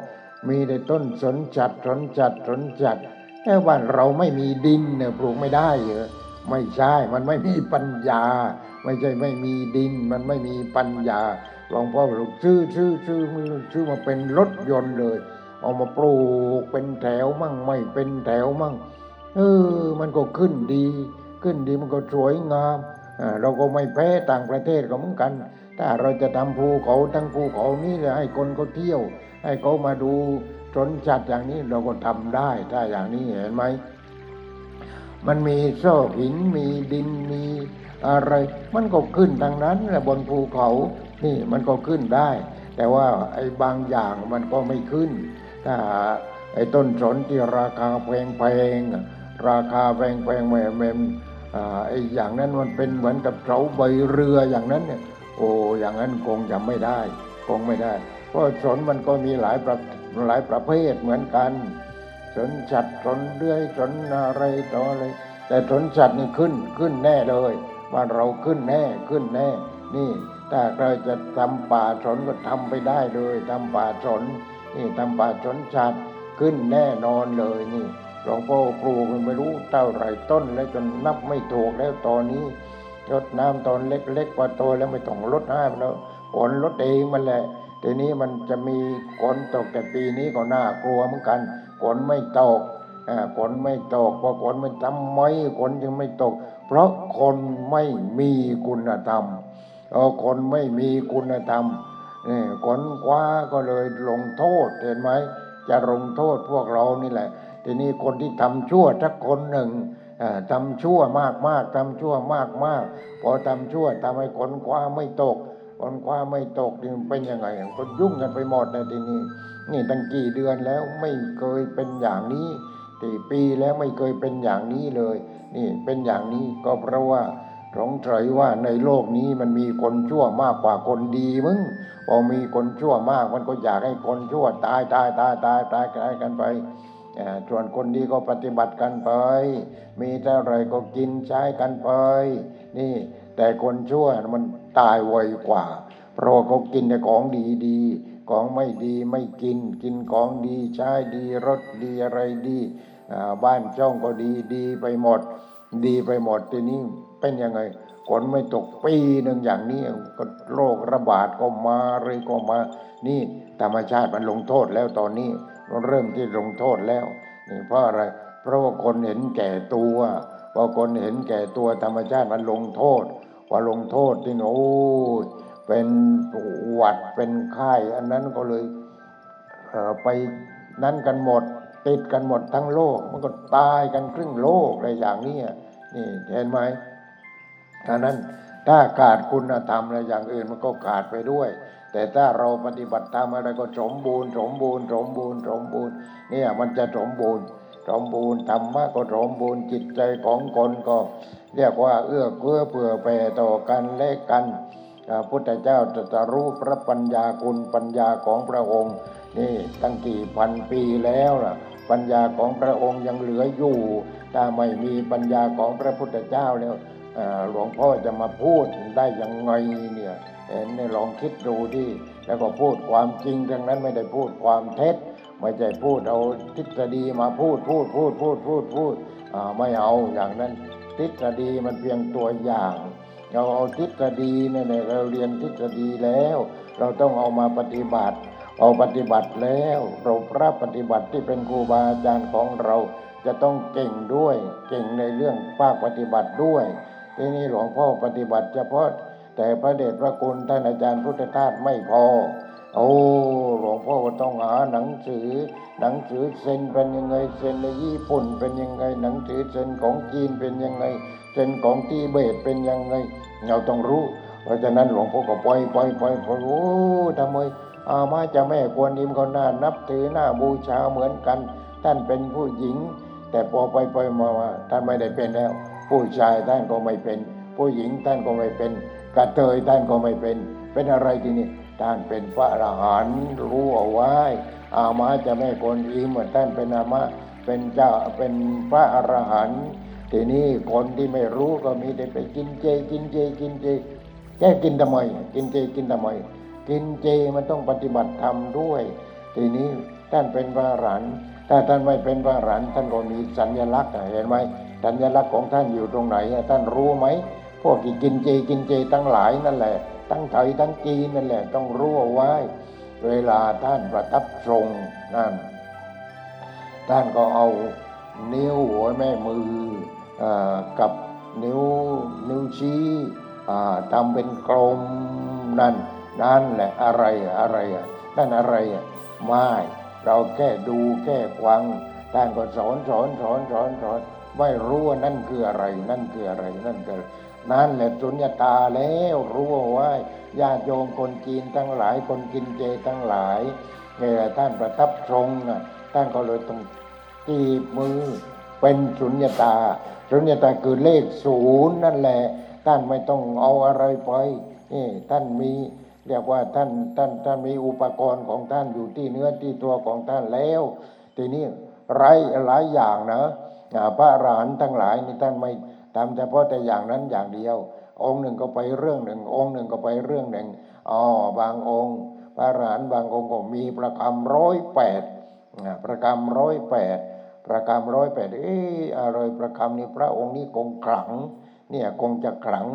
มีแต่ต้นสนจัดสนจัดสนจัดแค่บ้าเราไม่มีดินเนี่ยปลูกไม่ได้เหรอไม่ใช่มันไม่มีปัญญา ไม่ใช่ไม่มีดิน มันไม่มีปัญญาหลวงพ่อบอกซื้อซื้อซื้อมือซื้อมาเป็นรถยนต์เลย เอามาปลูกเป็นแถวมั่งไม่เป็นแถวมั่งเออมันก็ขึ้นดี ขึ้นดีมันก็สวยงามอ่าเราก็ไม่แพ้ต่างประเทศก็เหมือนกัน ถ้าเราจะทำภูเขาทั้งภูเขานี้ให้คนเขาเที่ยว ให้เขามาดูสนจัดอย่างนี้เราก็ทำได้ถ้าอย่างนี้เห็นไหมมันมีโซ่หินมีดินมีอะไร มันก็ขึ้นทางนั้นแหละบนภูเขานี่มันก็ขึ้นได้ แต่ว่าไอ้บางอย่างมันก็ไม่ขึ้น ถ้าไอ้ต้นสนที่ราคาแพงๆราคาแพงๆแม่แม่ไอ้อย่างนั้นมันเป็นเหมือนกับเสาใบเรืออย่างนั้นเนี่ย โอ้อย่างนั้นคงจะไม่ได้คงไม่ได้ เพราะสนมันก็มีหลายประหลายประเภทเหมือนกัน สนจัดสนเลื่อยสนอะไรต่ออะไรแต่สนจัดนี่ขึ้นขึ้นแน่เลยบ้าเราขึ้นแน่ขึ้นแน่ นี่ถ้าเราจะทำป่าสนก็ทำไปได้เลยทำป่าสนนี่ทำป่าสนจัดขึ้นแน่นอนเลยนี่หลวงพ่อปลูกมันไม่รู้เท่าไรต้นแล้วจนนับไม่ถูกแล้วตอนนี้ รดน้ำตอนเล็กๆพอโตแล้วไม่ต้องรดให้มันแล้วฝนรดเองมันแหละทีนี้มันจะมีฝนตกแต่ปีนี้ก็น่ากลัวเหมือนกันฝนไม่ตกอ่าฝนไม่ตกเพราะฝนมันทำไมฝนจึงไม่ตก เพราะคนไม่มีคุณธรรมเออคนไม่มีคุณธรรมนี่คนคว้าก็เลยลงโทษเห็นไหมจะลงโทษพวกเรานี่แหละ ทีนี้คนที่ทำชั่วสักคนหนึ่ง ทำชั่วมากมากทำชั่วมากมากพอทำชั่วทำให้คนคว้าไม่ตกคนคว้าไม่ตกนี่เป็นยังไงก็ยุ่งกันไปหมดในทีนี้ นี่ตั้งกี่เดือนแล้วไม่เคยเป็นอย่างนี้กี่ปีแล้วไม่เคยเป็นอย่างนี้เลย นี่เป็นอย่างนี้ก็เพราะว่าสงสัยว่าในโลกนี้มันมีคนชั่วมากกว่าคนดีมึงพอมีคนชั่วมากมันก็อยากให้คนชั่วตายตายตายตายตายตายกันไป ส่วนคนดีก็ปฏิบัติกันไป มีเท่าไรก็กินใช้กันไป นี่แต่คนชั่วมันตายไวกว่า เพราะเขากินแต่ของดีดีๆของไม่ดีไม่กิน กินของดีใช้ดีรสดีอะไรดีบ้านช่องก็ดีดีไปหมด ดีไปหมดทีนี้เป็นยังไงฝนไม่ตกปีหนึ่งอย่างนี้ก็โรคระบาดก็มาเลยก็มา นี่ธรรมชาติมันลงโทษแล้วตอนนี้ เริ่มที่ลงโทษแล้วนี่เพราะอะไร เพราะว่าคนเห็นแก่ตัวพอคนเห็นแก่ตัวธรรมชาติมันลงโทษพอลงโทษที่โอ้ยเป็นหวัดเป็นไข้อันนั้นก็เลยเออไปนั้นกันหมด ติดกันหมดทั้งโลก มันก็ตายกันครึ่งโลกอะไรอย่างนี้นี่เห็นไหมดังนั้นถ้าขาดคุณธรรมอะไรอย่างอื่นมันก็ขาดไปด้วย แต่ถ้าเราปฏิบัติตามอะไรก็สมบูรณ์สมบูรณ์สมบูรณ์สมบูรณ์เนี่ยมันจะสมบูรณ์สมบูรณ์ธรรมะก็สมบูรณ์จิตใจของคนก็ เรียกว่าเอื้อเฟื้อเผื่อแผ่ต่อกันและกันพระพุทธเจ้าจะรู้พระปัญญาคุณปัญญาของพระองค์ นี่ตั้งกี่พันปีแล้วล่ะ ปัญญาของพระองค์ยังเหลืออยู่ ถ้าไม่มีปัญญาของพระพุทธเจ้าแล้ว หลวงพ่อจะมาพูดได้ยังไงเนี่ยเห็นเนี่ยลองคิดดูที่แล้วก็พูดความจริงทั้งนั้นไม่ได้พูดความเท็จไม่ใช่พูดเอาทฤษฎีมาพูดพูดพูดพูดพูดพูดไม่เอาอย่างนั้นทฤษฎีมันเพียงตัวอย่าง เราเอาทฤษฎีเนี่ยเราเรียนทฤษฎีแล้ว เราต้องเอามาปฏิบัติ เอาปฏิบัติแล้วเราพระปฏิบัติที่เป็นครูบาอาจารย์ของเรา จะต้องเก่งด้วย เก่งในเรื่องภาคปฏิบัติด้วย ทีนี้หลวงพ่อปฏิบัติเฉพาะแต่พระเดชพระคุณท่านอาจารย์พุทธทาสไม่พอ โอ้หลวงพ่อก็ต้องหาหนังสือ หนังสือเซนเป็นยังไงเซนในญี่ปุ่นเป็นยังไง หนังสือเซนของจีนเป็นยังไงเซนของทิเบตเป็นยังไง เราต้องรู้ เพราะฉะนั้นหลวงพ่อก็ปล่อยปล่อยปล่อยปล่อยโอ้ทำไมอามาจะแม่กวนอิมก็น่านับถือหน้าบูชาเหมือนกัน ท่านเป็นผู้หญิง แต่พอไปไปมาท่านไม่ได้เป็นแล้ว ผู้ชายท่านก็ไม่เป็น ผู้หญิงท่านก็ไม่เป็น กระเทยท่านก็ไม่เป็น เป็นอะไรทีนี้ท่านเป็นพระอรหันต์รู้เอาไว้อามาจะแม่กวนอิมว่าท่านเป็นอามาเป็นเจ้าเป็นพระอรหันต์ทีนี้คนที่ไม่รู้ก็มีแต่ไปกินเจกินเจกินเจแกกินทำไมกินเจกินทำไมกินเจมันต้องปฏิบัติธรรมด้วย ทีนี้ท่านเป็นพระอรหันต์ถ้าท่านไม่เป็นพระอรหันต์ท่านก็มีสัญลักษณ์เห็นไหม สัญลักษณ์ของท่านอยู่ตรงไหนท่านรู้ไหมพวกที่กินเจกินเจทั้งหลายนั่นแหละ ทั้งไทยทั้งจีนนั่นแหละต้องรู้เอาไว้ เวลาท่านประทับทรงนั่นท่านก็เอานิ้วหัวแม่มืออกับนิ้วนิ้วชี้ทำเป็นกลมนั่นนั่นแหละอะไรอะไรนั่นอะไรไม่เราแค่ดูแค่ฟังท่านก็สอนสอนสอนสอนสอน ไม่รู้ว่านั่นคืออะไร นั่นคืออะไรนั่นคือนั่นแหละสุญญตาแล้วรู้เอาไว้ญาติโยมคนจีนทั้งหลายคนกินเจทั้งหลายเนี่ยท่านประทับทรงนะท่านก็เลยต้องจีบมือเป็นสุญญตา สุญญตาคือเลขศูนย์นั่นแหละ ท่านไม่ต้องเอาอะไรไปนี่ท่านมีเรียกว่าท่านท่านท่านมีอุปกรณ์ของท่านอยู่ที่เนื้อที่ตัวของท่านแล้ว ทีนี้ไรหลายอย่างนะอ่า พระอรหันต์ทั้งหลายนี่ท่านไม่ทำเฉพาะแต่อย่างนั้นอย่างเดียว องค์หนึ่งก็ไปเรื่องหนึ่ง องค์หนึ่งก็ไปเรื่องหนึ่งอ๋อบางองค์ พระอรหันต์บางองค์ก็มีประคำร้อยแปดประคำร้อยแปดประคำร้อยแปดเอ้อะไรประคำนี้พระองค์นี้คงขลังเนี่ยคงจะขลัง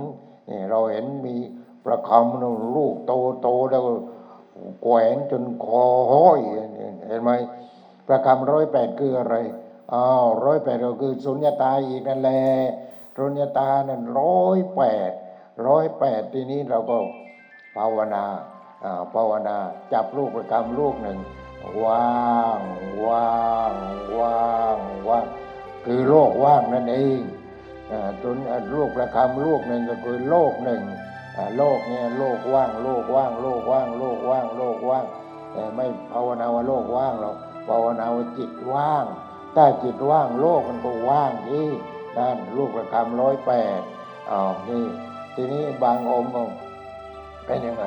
เนี่ยเราเห็นมีประคำนู่นลูกโตโตแล้วแขวนจนคอห้อยเห็นไหมประคำร้อยแปดคืออะไร อ้าวร้อยแปดก็คือสุญญตาอีกนั่นแหละสุญญตานั่นร้อยแปดร้อยแปดทีนี้เราก็ภาวนาอ่าภาวนาจับลูกประคำลูกหนึ่งว่างว่างว่างว่างคือโลกว่างนั่นเองอ่าจนลูกประคำลูกหนึ่งก็คือโลกหนึ่งโลกเนี่ยโลกว่างโลกว่างโลกว่างโลกว่างโลกว่างแต่ไม่ภาวนาว่าโลกว่างหรอกภาวนาว่าจิตว่าง ถ้าจิตว่างโลกมันก็ว่างที่นั่นลูกประคำร้อยแปดอ้าวนี่ ทีนี้บางองค์ก็เป็นยังไง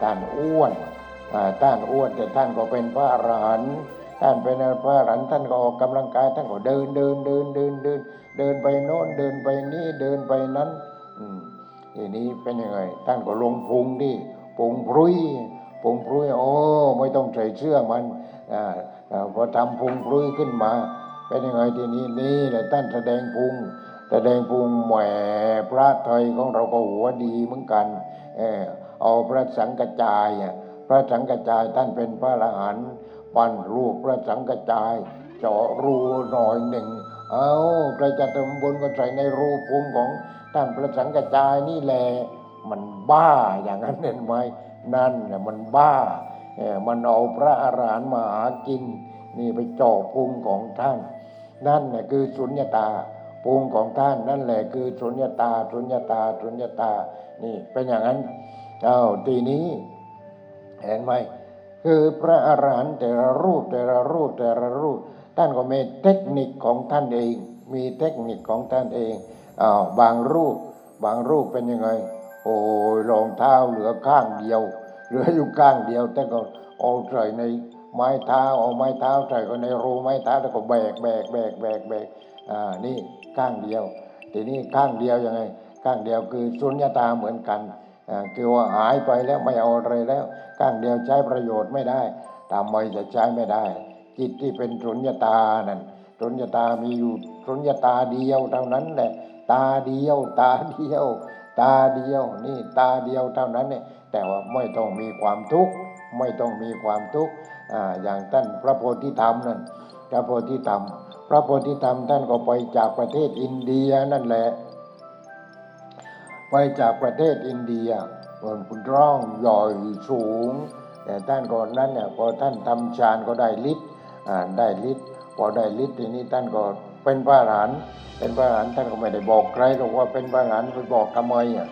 ท่านอ้วนท่านอ้วนแต่ท่านก็เป็นพระอรหันต์ท่านเป็นพระอรหันต์ท่านก็ออกกำลังกายท่านก็เดินเดินเดินเดินเดินเดินไปโน้นเดินไปนี่เดินไปนั้นอืมทีนี้เป็นยังไงท่านก็ลงพุงที่พุงพรุยพุงพรุยโอ้ไม่ต้องใส่เสื้อมันอ่าพอทำพุงพรุยขึ้นมา เป็นยังไงทีนี้นี่แหละท่านแสดงพุงแสดงพุงแหมพระไทยของเราก็หัวดีเหมือนกันเออเอาพระสังกจายอะพระสังกจายท่านเป็นพระอรหันต์ปั้นรูปพระสังกจายเจาะรูหน่อยหนึ่งเอาใครจะทำบุญก็ใส่ในรูพุงของท่านพระสังกจายนี่แหละมันบ้าอย่างนั้นเห็นไหมนั่นแหละมันบ้าเออมันเอาพระอรหันต์มาหากิน นี่ไปเจาะพุงของท่าน นั่นแหละคือสุญญตาพุงของท่านนั่นแหละคือสุญญตาสุญญตาสุญญตา นี่เป็นอย่างนั้นเอาทีนี้ เห็นไหมคือพระอรหันต์แต่ละรูปแต่ละรูปแต่ละรูป ท่านก็มีเทคนิคของท่านเอง มีเทคนิคของท่านเองอ้าวบางรูป บางรูปเป็นยังไง โอ้ยรองเท้าเหลือข้างเดียว เหลืออยู่ข้างเดียวแต่ก็เอาใส่ใน ไม้เท้าเอาไม้เท้าใส่ก็ในรูไม้เท้าแล้วก็แบกแบกแบกแบกแบกอ่านี่ข้างเดียวทีนี้ข้างเดียวยังไง ข้างเดียวคือสุญญตาเหมือนกันอ่าคือว่าหายไปแล้วไม่เอาอะไรแล้ว ข้างเดียวใช้ประโยชน์ไม่ได้ทำไมจะใช้ไม่ได้ จิตที่เป็นสุญญตานั่นสุญญตามีอยู่สุญญตาเดียวเท่านั้นแหละตาเดียว ตาเดียว ตาเดียวนี่ตาเดียวเท่านั้นเนี่ยแต่ว่าไม่ต้องมีความทุกข์ไม่ต้องมีความทุกข์ อ่าอย่างท่านพระโพธิธรรมนั่นพระโพธิธรรม พระโพธิธรรมท่านก็ไปจากประเทศอินเดียนั่นแหละ ไปจากประเทศอินเดียบนคุณร่องใหญ่สูง แต่ท่านก่อนนั้นเนี่ยพอท่านทำฌานก็ได้ฤทธิ์อ่าได้ฤทธิ์พอได้ฤทธิ์ทีนี้ท่านก็เป็นพระอรหันต์เป็นพระอรหันต์ท่านก็ไม่ได้บอกใครหรอกว่าเป็นพระอรหันต์ไปบอกทำไมอะ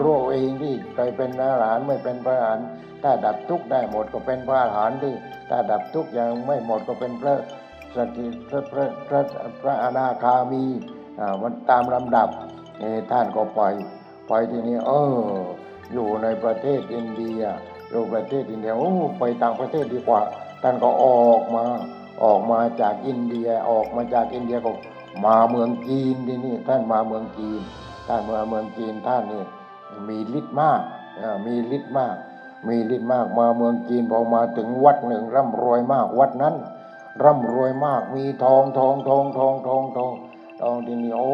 รู้เองที่ใครเป็นพระอรหันต์ไม่เป็นพระอรหันต์ถ้าดับทุกข์ได้หมดก็เป็นพระอรหันต์ที่ถ้าดับทุกข์ยังไม่หมดก็เป็นพระสกิพระพระพระพระอนาคามีอ่ามันตามลำดับท่านก็ไปไปทีนี้เอออยู่ในประเทศอินเดียอยู่ประเทศอินเดียโอ้ไปต่างประเทศดีกว่าท่านก็ออกมาออกมาจากอินเดียออกมาจากอินเดียก็มาเมืองจีนที่นี่ท่านมาเมืองจีนท่านมาเมืองจีนท่านนี่ มีฤทธิ์มากมีฤทธิ์มาก มีฤทธิ์มากมาเมืองจีนพอมาถึงวัดหนึ่งร่ำรวยมากวัดนั้น ร่ำรวยมากมีทองทองทองทองทองทองทองที่นี่โอ้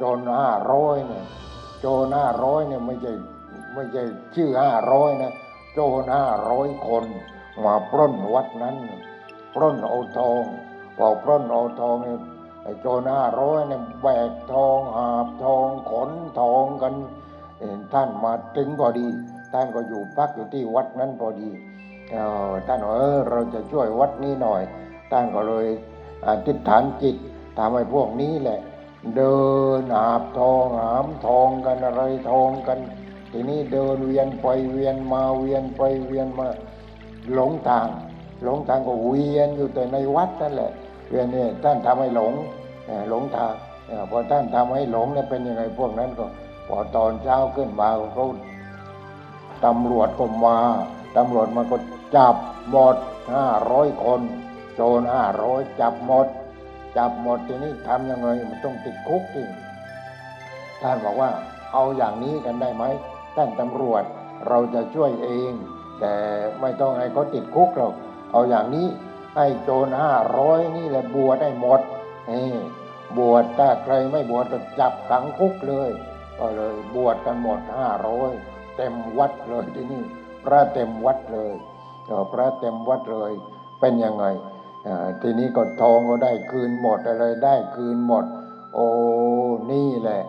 จนห้าร้อยเนี่ยโจรห้าร้อยเนี่ยไม่ใช่ไม่ใช่ชื่อห้าร้อยนะโจรห้าร้อยคนมาปล้นวัดนั้นปล้นเอาทองพอปล้นเอาทองเนี่ยโจรห้าร้อยเนี่ยแบกทองหาบทองขนทองกัน ท่านมาถึงพอดี ท่านก็อยู่พักอยู่ที่วัดนั้นพอดีออท่านเออเราจะช่วยวัดนี้หน่อย ท่านก็เลยอธิษฐานจิตทำให้พวกนี้แหละ เดินหาบทองหามทองกันอะไรทองกัน ทีนี้เดินเวียนไปเวียนมาเวียนไปเวียนมาหลงทาง หลงทางก็เวียนอยู่แต่ในวัดนั่นแหละเวียนเนี่ยท่านทำให้หลงหลงทางพอท่านทำให้หลงเนี่ยเป็นยังไงพวกนั้นก็ พอตอนเช้าขึ้นมาเขาตำรวจก็มาตำรวจมาก็จับหมดห้าร้อยคนโจรห้าร้อยจับหมด จับหมดทีนี้ทำยังไงมันต้องติดคุกทีท่านบอกว่าเอาอย่างนี้กันได้ไหมท่านตำรวจเราจะช่วยเอง แต่ไม่ต้องให้เขาติดคุกหรอกเอาอย่างนี้ให้โจรห้าร้อยนี่แหละบวชได้หมดเอ้บวชถ้าใครไม่บวชก็จับขังคุกเลย ก็เลยบวชกันหมดห้าร้อยเต็มวัดเลยที่นี่ พระเต็มวัดเลยเออพระเต็มวัดเลยเป็นยังไงทีนี้ก็ทองก็ได้คืนหมดอะไรได้คืนหมด โอ้นี่แหละ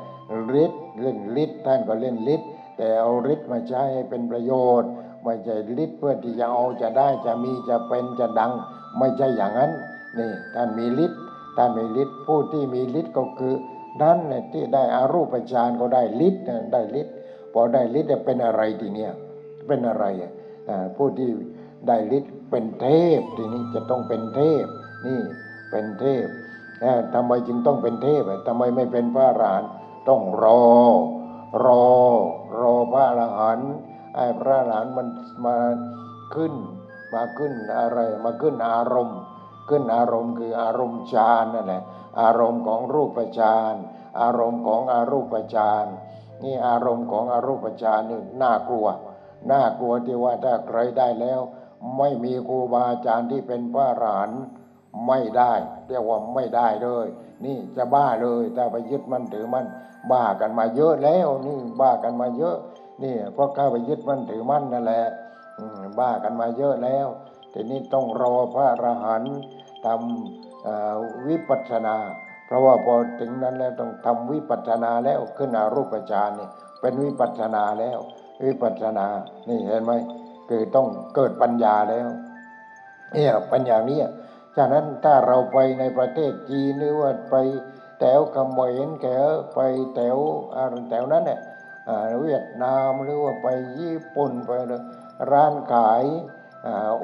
ฤทธิ์เล่นฤทธิ์ท่านก็เล่นฤทธิ์แต่เอาฤทธิ์มาใช้ให้เป็นประโยชน์ ไม่ใช่ฤทธิ์เพื่อที่จะเอาจะได้จะมีจะเป็นจะดัง ไม่ใช่อย่างนั้นนี่ท่านมีฤทธิ์ท่านมีฤทธิ์ผู้ที่มีฤทธิ์ก็คือ นั่นที่ได้อารูปฌานก็ได้ฤทธิ์นะได้ฤทธิ์พอได้ฤทธิ์เนี่ยเป็นอะไรทีเนี้ยเป็นอะไรอะผู้ที่ได้ฤทธิ์เป็นเทพทีนี้จะต้องเป็นเทพนี่เป็นเทพเอ่อทำไมจึงต้องเป็นเทพทำไมไม่เป็นพระอรหันต์ต้องรอ รอ รอพระอรหันต์ไอ้พระอรหันต์มันมาขึ้น มาขึ้นอะไรมาขึ้นอารมณ์ ขึ้นอารมณ์คืออารมณ์ฌานนั่นแหละ อารมณ์ของรูปฌานอารมณ์ของอารูปฌานนี่อารมณ์ของอารูปฌานนี่น่ากลัวน่ากลัวที่ว่าถ้าใครได้แล้ว ไม่มีครูบาอาจารย์ที่เป็นพระอรหันต์ไม่ได้เรียกว่าไม่ได้เลย นี่จะบ้าเลยถ้าไปยึดมั่นถือมั่นบ้ากันมาเยอะแล้วนี่บ้ากันมาเยอะ นี่เพราะเข้าไปยึดมั่นถือมั่นนั่นแหละบ้ากันมาเยอะแล้ว ทีนี้ต้องรอพระอรหันต์ทำ วิปัสสนา เพราะว่าพอถึงนั้นแล้วต้องทำวิปัสสนาแล้วขึ้นอารูปฌานนี่เป็นวิปัสสนาแล้ว วิปัสสนานี่เห็นไหมคือต้องเกิดปัญญาแล้วเนี่ยป็นอย่านี้ฉะนั้นถ้าเราไปในประเทศจีนหรือว่าไปแถวเขมรแถวไปแถวอะไรแถวนั้นเนี่ยอ่าเวียดนามหรือว่าไปญี่ปุ่นไปร้านขาย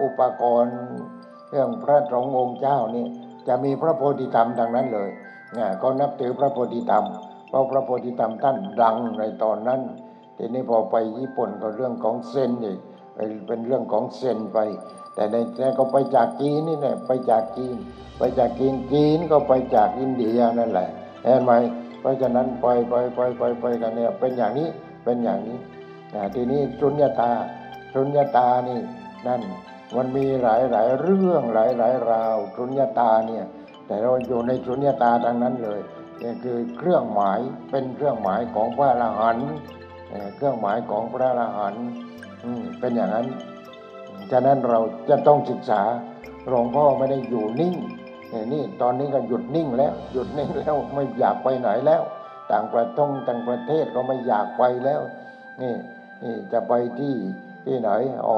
อุปกรณ์เรื่องพระสงฆ์องค์เจ้านี่ จะมีพระโพธิธรรมดังนั้นเลยเนี่ยก็นับถือพระโพธิธรรม เพราะพระโพธิธรรมท่านดังในตอนนั้น ทีนี้พอไปญี่ปุ่นก็เรื่องของเซนอีกเป็นเรื่องของเซนไป แต่ในแต่ก็ไปจากจีนนี่แหละไปจากจีน ไปจากจีนจีนก็ไปจากอินเดียนั่นแหละเห็นไหมเพราะฉะนั้นไปไปไปไปไปกันเนี่ยเป็นอย่างนี้เป็นอย่างนี้อ่ทีนี้สุญญตาสุญญตานี่นั่น มันมีหลายหลายเรื่องหลายหลายราวสุญญตาเนี่ย แต่เราอยู่ในสุญญตาทั้งนั้นเลยนี่คือเครื่องหมายเป็นเครื่องหมายของพระอรหันต์เครื่องหมายของพระอรหันต์เป็นอย่างนั้นฉะนั้นเราจะต้องศึกษาหลวงพ่อไม่ได้อยู่นิ่งนี่ตอนนี้ก็หยุดนิ่งแล้วหยุดนิ่งแล้วไม่อยากไปไหนแล้ว ต่างประเทศต่างประเทศก็ไม่อยากไปแล้ว นี่นี่จะไปที่ที่ไหนอ๋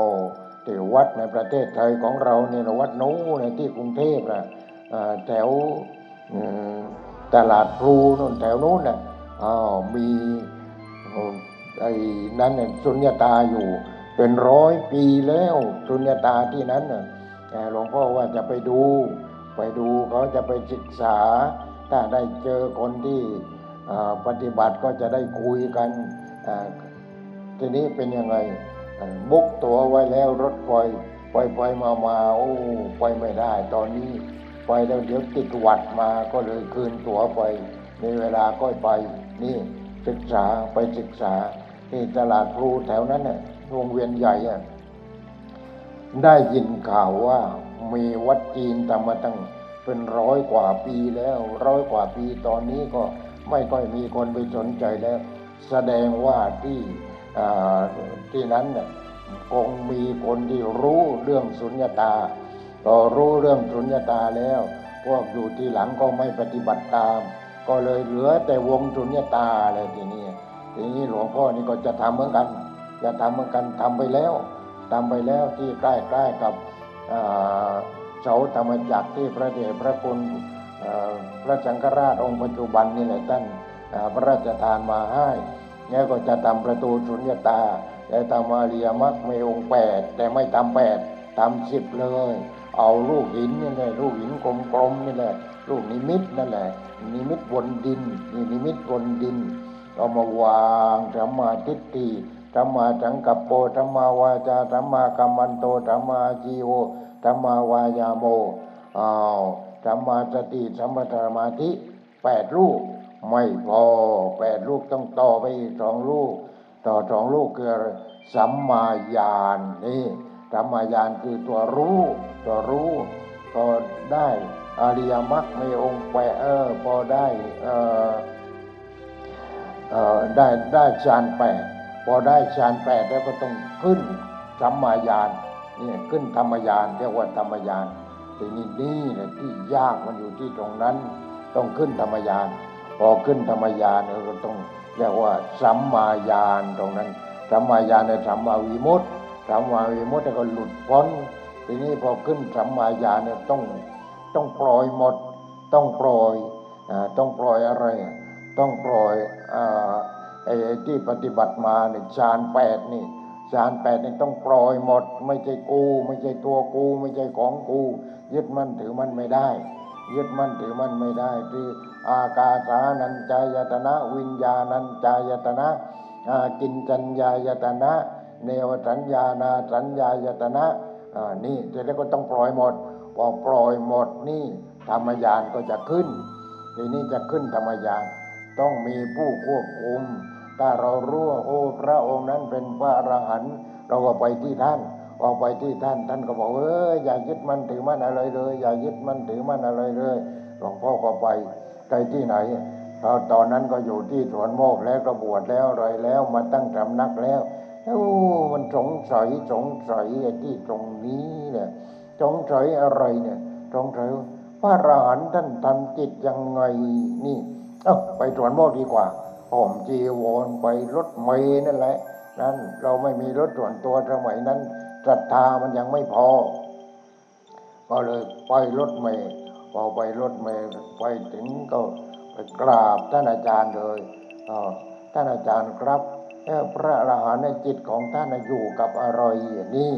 ที่วัดในประเทศไทยของเราเนี่ยวัดนู้นนที่กรุงเทพนะแถวตลาดพลูนู่นแถวนู้นนะอ๋อมีไอ้นั้นสุญญตาอยู่ เป็นร้อยปีแล้วสุญญตาที่นั้นน่ะหลวงพ่อว่าจะไปดู ไปดูเขาจะไปศึกษา ถ้าได้เจอคนที่ปฏิบัติก็จะได้คุยกันทีนี้เป็นยังไง บุกตัวไว้แล้วรถไฟไปไปมามาโอ้ไปไม่ได้ ตอนนี้ไปแล้วเดี๋ยวติดหวัดมาก็เลยคืนตัวไปมีเวลาก็ไป นี่ศึกษาไปศึกษาที่ตลาดพลูแถวนั้นเน่ะวงเวียนใหญ่อะได้ยินข่าวว่ามีวัดจีนทำมาตั้งเป็นร้อยกว่าปีแล้ว ร้อยกว่าปีตอนนี้ก็ไม่ค่อยมีคนไปสนใจแล้ว แสดงว่าที่ ที่นั้นน่ะคงมีคนที่รู้เรื่องสุญญตาพอรู้เรื่องสุญญตาแล้ว พวกอยู่ที่หลังก็ไม่ปฏิบัติตาม ก็เลยเหลือแต่วงสุญญตาอะไรทีนี้ทีนี้หลวงพ่อนี่ก็จะทำเหมือนกัน จะทำเหมือนกันทำไปแล้วทำไปแล้วที่ใกล้ๆกับเสาธรรมจักรที่พระเดชพระคุณพระสังฆราชองค์ปัจจุบันนี่แหละท่านพระราชทานมาให้ แล้วก็จะทำประตูสุญญตาแล้วทำอาริยมรรคมีองแปดแต่ไม่ทำแปดทำสิบเลย เอาลูกหินนี่แหละลูกหินกลมๆนี่แหละลูกนิมิตนั่นแหละ นิมิตบนดินนี่นิมิตบนดินเอามาวางสัมมาทิฏฐิสัมมาสังกัปโปสัมมาวาจาสัมมากัมมันโตสัมมาจีโวสัมมาวายาโมอ้าวสัมมาสติสัมมาสมาธิแปดลูก ไม่พอแปดลูกต้องต่อไปอีกสองลูก ต่อสองลูกคือสัมมาญาณนี่สัมมาญาณคือตัวรู้ ตัวรู้พอได้อริยมรรคมีองค์แปดเออพอได้เออเออได้ได้ฌานแปดพอได้ฌานแปดแล้วก็ต้องขึ้นสัมมาญาณนี่ขึ้นธรรมญาณเรียกว่าธรรมญาณทีนี้นี่แหละที่ยากมันอยู่ที่ตรงนั้น ต้องขึ้นธรรมญาณ พอขึ้นธรรมญาณเนี่ยก็ต้องเรียกว่าสัมมาญาณตรงนั้นสัมมาญาณในสัมมาวิมุตติสัมมาวิมุตติก็หลุดพ้นทีนี้พอขึ้นสัมมาญาณเนี่ยต้องต้องปล่อยหมด ต้องปล่อยอต้องปล่อยอะไร ต้องปล่อยอไอ้ที่ปฏิบัติมาเนี่ยฌานแปดนี่ฌานแปดนี่ต้องปล่อยหมด ไม่ใช่กู ไม่ใช่ตัวกู ไม่ใช่ของกู ยึดมั่นถือมั่นไม่ได้ ยึดมั่นถือมั่นไม่ได้ที่อากาสานัญจายตนะวิญญาณัญจายตนะกินจัญญายตนะ เนวสัญญานาสัญญายตนะนี่เสร็จแล้วก็ต้องปล่อยหมดพอปล่อยหมดนี่ธรรมญาณก็จะขึ้นทีนี้จะขึ้นธรรมญาณต้องมีผู้ควบคุม ถ้าเรารู้ว่าโอ้พระองค์นั้นเป็นพระอรหันต์เราก็ไปที่ท่าน พอไปที่ท่านท่านก็บอกเอออย่ายึดมั่นถือมั่นอะไรเลย อย่ายึดมั่นถือมั่นอะไรเลยหลวงพ่อก็ไปไปที่ไหนตอนตอนนั้นก็อยู่ที่สวนโมกแล้วก็บวชแล้วอะไรแล้วมาตั้งสำนักแล้วโอ้มันสงสัยสงสัยที่ตรงนี้เนี่ยสงสัยอะไรเนี่ยสงสัยว่าพระอรหันต์ท่านทำจิตยังไงนี่เอ้าไปสวนโมกดีกว่าผมจีวรไปรถเมล์นั่นแหละนั่นเราไม่มีรถส่วนตัวสมัยนั้น ศรัทธามันยังไม่พอ ก็เลยไปรถเมล์พอไปรถเมล์ไปถึงก็ไปกราบท่านอาจารย์เลยท่านอาจารย์ครับพระอรหันต์ในจิตของท่านอยู่กับอะไรนี่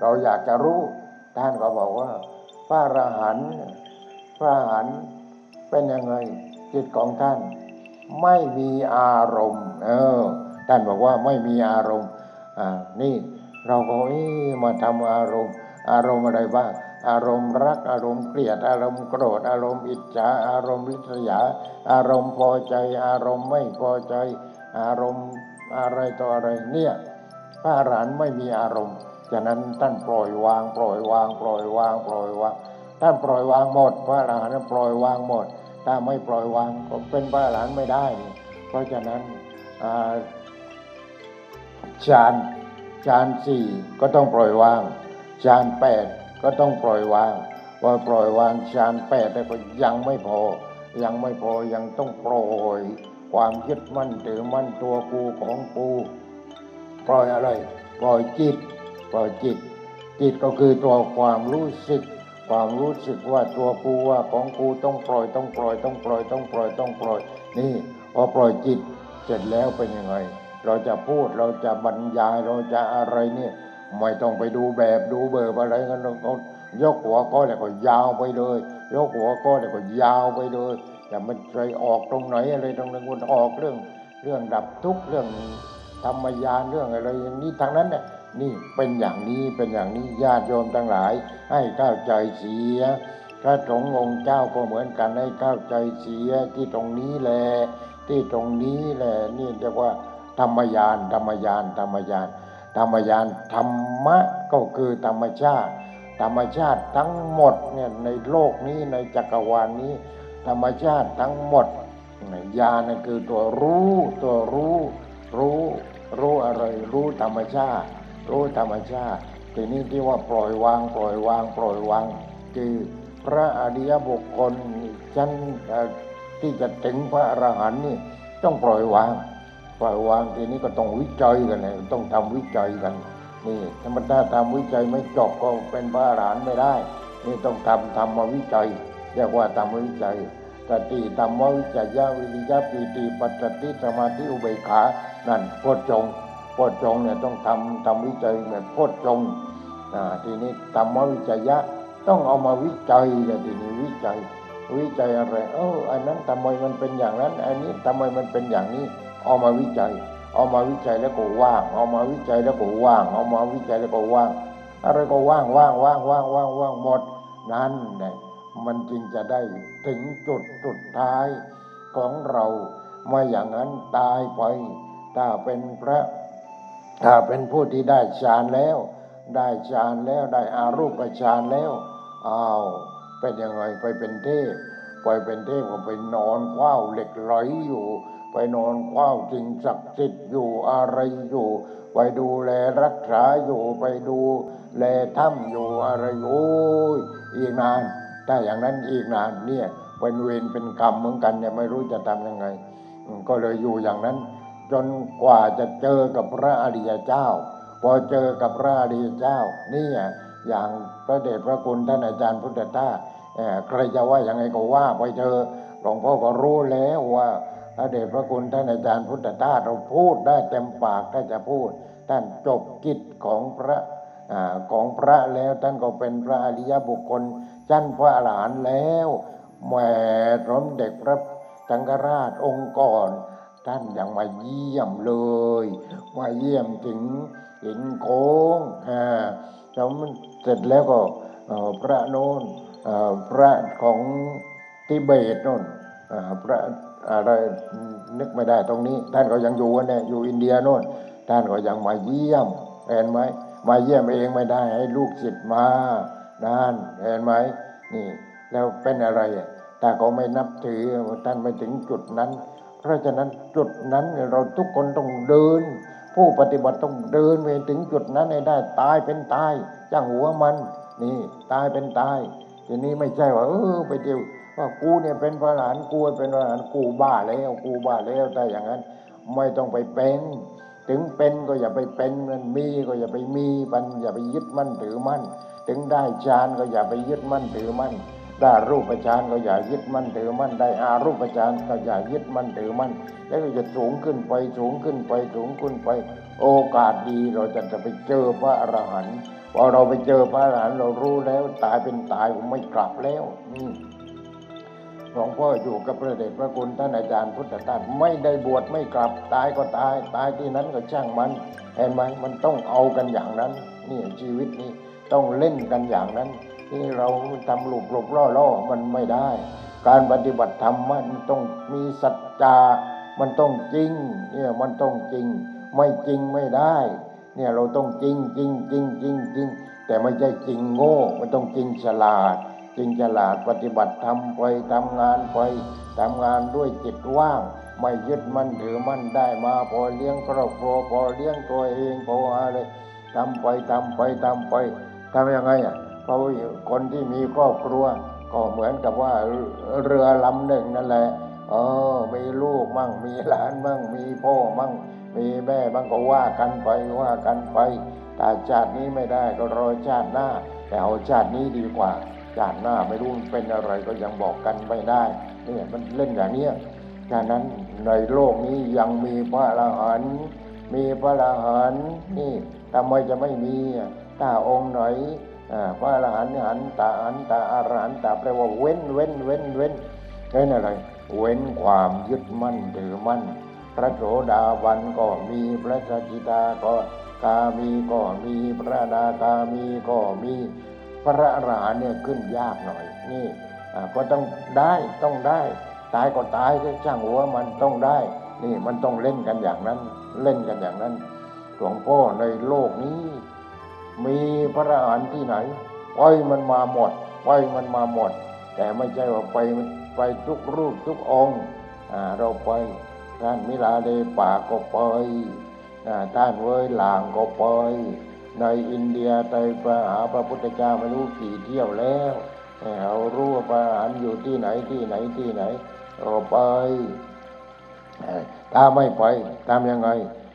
เราอยากจะรู้ท่านก็บอกว่า พระอรหันต์พระอรหันต์เป็นยังไงจิตของท่าน ไม่มีอารมณ์ เออ ท่านบอกว่าไม่มีอารมณ์ อ่า นี่ เราก็เอ๊มาทำอารมณ์ อารมณ์อะไรบ้าง อารมณ์รัก อารมณ์เกลียด อารมณ์โกรธ อารมณ์อิจฉา อารมณ์ริษยา อารมณ์พอใจ อารมณ์ไม่พอใจ อารมณ์อะไรต่ออะไรเนี่ยพระอรหันต์ไม่มีอารมณ์ฉะนั้นท่านปล่อยวาง ปล่อยวาง ปล่อยวาง ปล่อยวางท่านปล่อยวางหมด พระอรหันต์ปล่อยวางหมด ถ้าไม่ปล่อยวางก็เป็นพระอรหันต์ไม่ได้ เพราะฉะนั้นอาฌาน ฌานสี่ก็ต้องปล่อยวางฌานแปดก็ต้องปล่อยวางพอปล่อยวางฌานแปดแต่ก็ยังไม่พอ ยังไม่พอยังต้องปล่อยความยึดมั่นถือมั่นตัวกูของกูปล่อยอะไร ปล่อยจิต ปล่อยจิต จิตก็คือตัวความรู้สึก ความรู้สึกว่าตัวกูว่าของกูต้องปล่อยต้องปล่อยต้องปล่อยต้องปล่อยต้องปล่อย นี่พอปล่อยจิตเสร็จแล้วเป็นยังไง เราจะพูดเราจะบรรยายเราจะอะไรเนี่ยไม่ต้องไปดูแบบดูเบอร์อะไรกันเรายกหัวข้อแล้วก็ยาวไปเลย ยกหัวข้อแล้วก็ยาวไปเลยแต่มันไปออกตรงไหนอะไรตรงนั้นมันออกเรื่อง เรื่องดับทุกเรื่องธรรมยานเรื่องอะไรอย่างนี้ทางนั้นเนี่ยนี่เป็นอย่างนี้เป็นอย่างนี้ญาติโยมทั้งหลาย ให้เข้าใจเสียพระสงฆ์องค์เจ้าก็เหมือนกันให้เข้าใจเสียที่ตรงนี้แหละที่ตรงนี้แหละนี่เรียกว่า ธรรมยานธรรมยานธรรมยานธรรมยานธรรมะก็คือธรรมชาติ ธรรมชาติทั้งหมดเนี่ยในโลกนี้ในจักรวาลนี้ ธรรมชาติทั้งหมดญานั่นคือตัวรู้ตัวรู้รู้รู้อะไรรู้ธรรมชาติ รู้ธรรมชาติทีนี้ที่ว่าปล่อยวางปล่อยวางปล่อยวาง คือพระอริยบุคคลชั้นที่จะถึงพระอรหันต์นี่ต้องปล่อยวาง ปล่อยวางทีนี้ก็ต้องวิจัยกันเลยต้องทำวิจัยกัน นี่ธรรมดาทำวิจัยไม่จบก็เป็นพระอรหันต์ไม่ได้ นี่ต้องทำทำมาวิจัยเรียกว่าทำวิจัยสติธรรมวิจัยยะวิริยะปีติปัสสติสมาธิอุเบกขานั่นโพชฌงค์โพชฌงเนี่ยต้องทำทำวิจัยแบบโพชฌงค์อ่าทีนี้ธรรมวิจัยยะต้องเอามาวิจัยเลยทีนี้วิจัยวิจัยอะไร เอออันนั้นทำไมมันเป็นอย่างนั้น อันนี้ทำไมมันเป็นอย่างนี้ เอามาวิจัย เอามาวิจัยแล้วก็ว่าง เอามาวิจัยแล้วก็ว่าง เอามาวิจัยแล้วก็ว่าง อะไรก็ว่างว่างว่างว่างว่างว่างหมดนั่นแหละมันจึงจะได้ถึงจุดสุดท้ายของเราไม่อย่างนั้นตายไป ถ้าเป็นพระ ถ้าเป็นผู้ที่ได้ฌานแล้ว ได้ฌานแล้วได้อารูปฌานแล้วอ้าวเป็นยังไงไปเป็นเทพไปเป็นเทพก็ไปนอนคว้าเหล็กไหลอยู่ ไปนอนคว้าสิ่งศักดิ์สิทธิ์อยู่อะไรอยู่ ไปดูแลรักษาอยู่ไปดูแลถ้ำอยู่อะไรโอ้ยอีกนานถ้าอย่างนั้นอีกนานเนี่ยเป็นเวรเป็นกรรมเหมือนกันเนี่ยไม่รู้จะทำยังไง ก็เลยอยู่อย่างนั้น จนกว่าจะเจอกับพระอริยเจ้า พอเจอกับพระอริยเจ้านี่อย่างพระเดชพระคุณท่านอาจารย์พุทธทาสใครจะว่ายังไงก็ว่าไปเจอหลวงพ่อก็รู้แล้วว่า พระเดชพระคุณท่านอาจารย์พุทธทาสเราพูดได้เต็มปากถ้าจะพูด ท่านจบกิจของพระของพระแล้วท่านก็เป็นพระอริยบุคคลชั้นพระอรหันต์แล้วแหม่สมเด็จพระสังฆราชองค์ก่อนท่านยังมาเยี่ยมเลยมาเยี่ยมถึงหินโค้งอ่าแล้วมันเสร็จแล้วก็พระโน้นพระของทิเบตโน้นพระ อะไรนึกไม่ได้ตรงนี้ ท่านก็ยังอยู่เนี่ยอยู่อินเดียโน่นท่านก็ยังมาเยี่ยมเห็นไหมมาเยี่ยมเองไม่ได้ให้ลูกศิษย์มานั่นเห็นไหมนี่ แล้วเป็นอะไรแต่ก็ไม่นับถือท่านไม่ถึงจุดนั้น เพราะฉะนั้นจุดนั้นเราทุกคนต้องเดิน ผู้ปฏิบัติต้องเดินไปถึงจุดนั้นให้ได้ตายเป็นตายจ้างหัวมัน นี่ตายเป็นตายทีนี้ไม่ใช่ว่าเออไปเดียว ว่ากูเนี่ยเป็นพระหลานกูเป็นพระหลานกูบ้าแล้ว กูบ้าแล้วแต่อย่างนั้น ไม่ต้องไปเป็น ถึงเป็นก็อย่าไปเป็นมันมีก็อย่าไปมีมันอย่าไปยึดมั่นถือมั่น ถึงได้ฌานก็อย่าไปยึดมั่นถือมั่นได้รูปฌานก็อย่ายึดมั่นถือมั่นได้อารูปฌานก็อย่ายึดมั่นถือมั่นแล้วก็จะสูงขึ้นไปสูงขึ้นไปสูงขึ้นไป โอกาสดีเราจะจะไปเจอพระอรหันต์พอเราไปเจอพระอรหันต์เรารู้แล้วตายเป็นตายผมไม่กลับแล้วนี่ หลวงพ่ออยู่กับพระเดชพระคุณท่านอาจารย์พุทธทาสไม่ได้บวชไม่กลับตายก็ตาย ตายที่นั้นก็ช่างมัน เห็นไหมมันต้องเอากันอย่างนั้น นี่ชีวิตนี้ต้องเล่นกันอย่างนั้น ที่เราทำหลุบหลบล่อล่อมันไม่ได้ การปฏิบัติธรรมมันต้องมีสัจจามันต้องจริงเนี่ยมันต้องจริง ไม่จริงไม่ได้ เนี่ยเราต้องจริงจริงจริงจริงจริงแต่ไม่ใช่จริงโง่ มันต้องจริงฉลาด จริงฉลาดปฏิบัติทำไปทำงานไปทำงานด้วยจิตว่าง ไม่ยึดมั่นถือมั่นได้มาพอเลี้ยงครอบครัวพอเลี้ยงตัวเองพออะไรทำไปทำไปทำไปทำยังไงอะเพราะคนที่มีครอบครัว ก็เหมือนกับว่าเรือลำหนึ่งนั่นแหละเออมีลูกมั่งมีหลานมั่งมีพ่อมั่ง มีแม่มั่งก็ว่ากันไปว่ากันไปแต่ชาตินี้ไม่ได้ก็รอชาติหน้า แต่เอาชาตินี้ดีกว่า ชาติหน้าไม่รู้เป็นอะไรก็ยังบอกกันไม่ได้เนี่ยมันเล่นอย่างนี้ฉะนั้นในโลกนี้ยังมีพระอรหันต์มีพระอรหันต์นี่ทำไมจะไม่มีถ้าองค์ไหนพระอรหันต์หันตาหันตาอรหันตาแปลว่าเว้นเว้นเว้นเว้นเว้นอะไร เว้นความยึดมั่นถือมั่น พระโสดาบันก็มีพระสกิตาก็กามีก็มีพระนาคามีก็มี พระอรหันต์เนี่ยขึ้นยากหน่อย นี่ก็ต้องได้ต้องได้ ตายก็ตายก็ช่างหัวมันต้องได้ นี่มันต้องเล่นกันอย่างนั้น เล่นกันอย่างนั้นหลวงพ่อในโลกนี้ มีพระอรหันที่ไหนปล่อยมันมาหมดปล่อยมันมาหมด แต่ไม่ใช่ว่าไปไปทุกรูปทุกองค์เราไปท่านมิลาเดป่าก็ไปท่านเวยหลางก็ไป ในอินเดียไปไปหาพระพุทธเจ้าไม่รู้กี่เที่ยวแล้วเรารู้ว่าพระอรหันต์อยู่ที่ไหนที่ไหนที่ไหนเราไปถ้าไม่ไปทำยังไง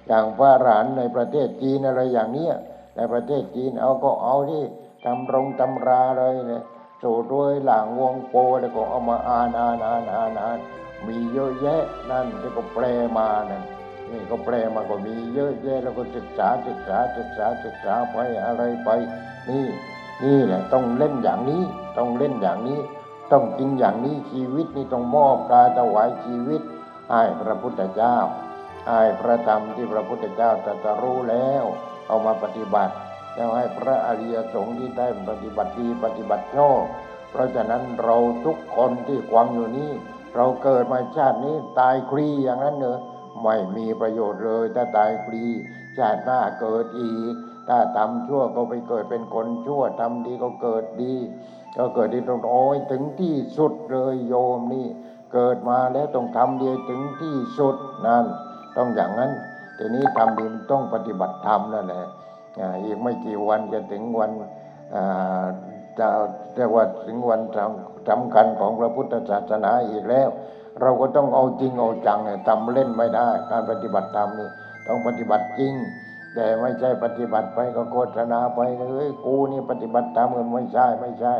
อย่างพระอรหันต์ในประเทศจีนอะไรอย่างเนี้ยในประเทศจีนเอาก็เอาที่ตำรงตำราเลยเนี่ยสูตรด้วยหลังวงโปแล้วก็เอามาอ่านอ่านอ่านอ่านอ่านมีเยอะแยะนั่นที่ก็แปลมานั่น นี่ก็แปลมาก็มีเยอะแยะแล้วก็ศึกษาศึกษาศึกษาศึกษาไปอะไรไปนี่นี่แหละต้องเล่นอย่างนี้ ต้องเล่นอย่างนี้ ต้องจริงอย่างนี้ชีวิตนี่ต้องมอบกายถวายชีวิตให้พระพุทธเจ้าให้พระธรรมที่พระพุทธเจ้าตรัสรู้แล้ว เอามาปฏิบัติแล้วให้พระอริยสงฆ์ที่ได้ปฏิบัติดีปฏิบัติชอบเพราะฉะนั้นเราทุกคนที่ควางอยู่นี้เราเกิดมาชาตินี้ตายครีอย่างนั้นเนอะ ไม่มีประโยชน์เลยถ้าตายฟรีชาติหน้าเกิดอีก ถ้าทำชั่วก็ไปเกิดเป็นคนชั่วทำดีก็เกิดดี ก็เกิดที่ตรงโอ้ยถึงที่สุดเลยโยมนี่ เกิดมาแล้วต้องทำดีถึงที่สุดนั่น ต้องอย่างนั้นทีนี้ทำดีต้องปฏิบัติธรรมนั่นแหละอ่าอีกไม่กี่วันจะถึงวันอ่าจะเรียกว่าถึงวันสำสำคัญของพระพุทธศาสนาอีกแล้ว เราก็ต้องเอาจริงเอาจังเนี่ยทำเล่นไม่ได้ การปฏิบัติธรรมนี่ต้องปฏิบัติจริง แต่ไม่ใช่ปฏิบัติไปก็โฆษณาไปเลยกูนี่ปฏิบัติตามกันไม่ใช่ไม่ใช่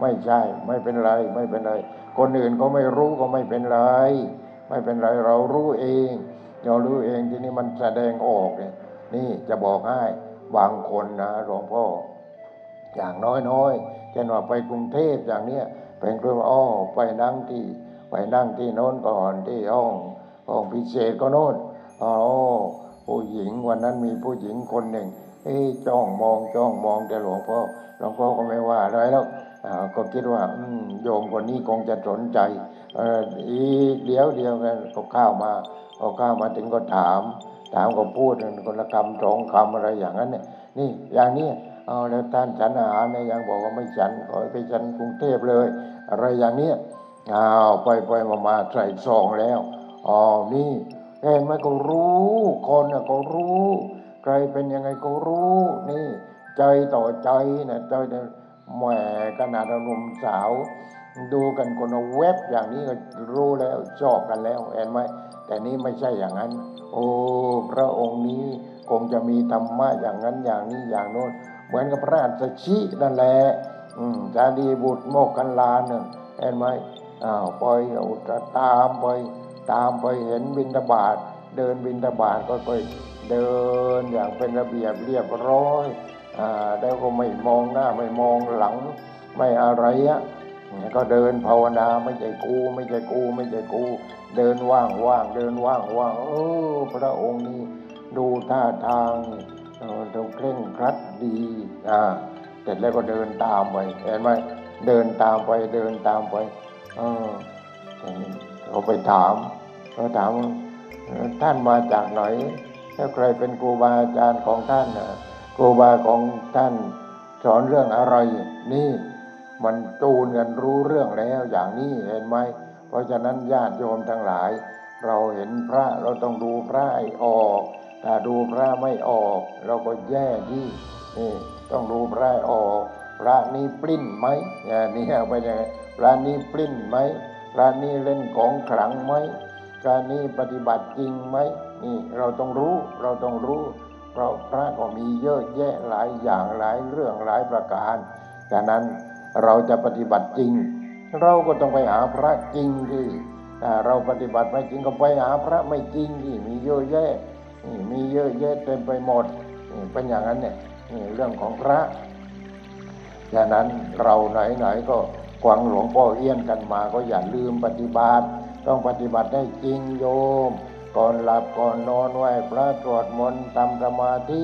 ไม่ใช่ ไม่เป็นไรไม่เป็นไรคนอื่นก็ไม่รู้ก็ไม่เป็นไร ไม่เป็นไรเรารู้เองเรารู้เองที่นี้มันแสดงออกเนี่ยนี่จะบอกให้บางคนนะหลวงพ่อ อย่างน้อยๆเช่นว่าไปกรุงเทพอย่างเนี้ยเป็นเรื่องอ้อไปนั่งที่ ไปนั่งที่โน้นก่อนที่ห้องห้องพิเศษก็โน้นอ๋อผู้หญิงวันนั้นมีผู้หญิงคนหนึ่งเอ้จ้องมองจ้องมองแต่หลวงพ่อหลวงพ่อก็ไม่ว่าอะไรแล้วก็คิดว่าโยมคนนี้คงจะสนใจเอออีกเดี๋ยวเดียวกันก็เข้ามาพอเข้ามาถึงก็ถาม ถามก็พูดคนละคำสองคำอะไรอย่างนั้นเนี่ยนี่อย่างนี้เอาแล้วท่านฉันอาหารเนี่ยยังบอกว่าไม่ฉันขอไปฉันกรุงเทพเลย อะไรอย่างเนี้ย อ้าวไปไปมามาใส่ซองแล้วอ๋อนี่เห็นไหมก็รู้ คนน่ะก็รู้ ใครเป็นยังไงก็รู้ นี่ใจต่อใจนะใจแหมขนาดเราหนุ่มสาว ดูกันคนเอาเว็บอย่างนี้ก็รู้แล้วชอบกันแล้วเห็นไหมแต่นี่ไม่ใช่อย่างนั้น โอ้พระองค์นี้คงจะมีธรรมะอย่างนั้นอย่างนี้อย่างโน้น เหมือนกับพระอัศชินั่นแหละอืมจาดีบุตรโมกขันลาเนี่ยเห็นไหม ไปเอาจะตามไป ตามไปเห็นบินทบาทเดินบินทบาทก็ค่อยเดินอย่างเป็นระเบียบเรียบร้อยอ่าแล้วก็ไม่มองหน้าไม่มองหลังไม่อะไรอะก็เดินภาวนาไม่ใช่กู ไม่ใช่กู ไม่ใช่กู เดินว่างว่างเดินว่างว่างเออพระองค์นี้ดูท่าทางเออเคร่งครัดดีอ่าเสร็จแล้วก็เดินตามไปเห็นไหมเดินตามไปเดินตามไป เออเขาไปถามเขาถามท่านมาจากไหนแล้วใครเป็นครูบาอาจารย์ของท่านครูบาของท่านสอนเรื่องอะไร นี่มันจูนกันรู้เรื่องแล้วอย่างนี้เห็นไหมเพราะฉะนั้นญาติโยมทั้งหลาย เราเห็นพระเราต้องดูพระให้ออก ถ้าดูพระไม่ออก เราก็แย่ที่นี่ต้องดูพระออก ระนี้ปลิ้นไหมเนี่ยนี่เอาไปยังไงพระนี้ปลิ้นไหมพระนี้เล่นของขลังไหมพระนี้ปฏิบัติจริงไหมนี่เราต้องรู้เราต้องรู้เพราะพระก็มีเยอะแยะหลายอย่างหลายเรื่องหลายประการฉะนั้นเราจะปฏิบัติจริง เราก็ต้องไปหาพระจริงที่เราปฏิบัติไม่จริงก็ไปหาพระไม่จริงที่มีเยอะแยะนี่มีเยอะแยะเต็มไปหมดนี่เป็นอย่างนั้นเนี่ยนี่เรื่องของพระ ฉะนั้นเราไหนๆก็กวังหลวงพ่อเอี้ยนกันมาก็อย่าลืมปฏิบัติ ต้องปฏิบัติได้จริงโยม ก่อนหลับก่อนนอนไหวพระสวดมนต์ทำสมาธิ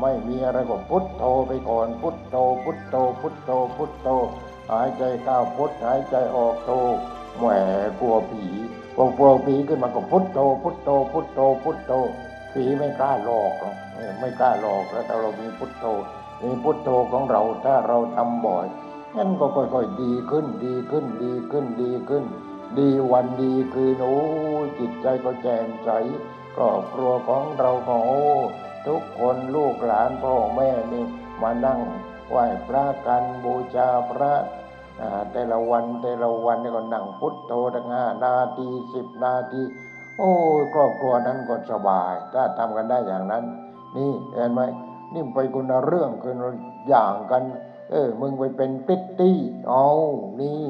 ไม่มีอะไรก็พุทโธไปก่อนพุทโธพุทโธพุทโธพุทโธหายใจเข้าพุทหายใจออกโธแหมกลัวผีพอกลัวผีขึ้นมาก็พุทโธพุทโธพุทโธพุทโธผีไม่กล้าหลอกหรอกไม่กล้าหลอกแล้วเรามีพุทโธ มีพุทโธของเราถ้าเราทำบ่อยงั้นก็ค่อยๆดีขึ้นดีขึ้นดีขึ้นดีขึ้น ดีวันดีคืนโอ้ยจิตใจก็แจ่มใสครอบครัวของเราก็โอ้ทุกคนลูกหลานพ่อแม่นี่มานั่งไหว้พระกันบูชาพระแต่ละวันแต่ละวันนี่ก็นั่งพุทโธตั้งห้านาทีสิบนาทีโอ้ยครอบครัวนั้นก็สบาย ถ้าทำกันได้อย่างนั้น นี่เห็นไหม นี่ไปคนละเรื่องคนละอย่างกัน เออ มึงไปเป็นพริตตี้เอานี่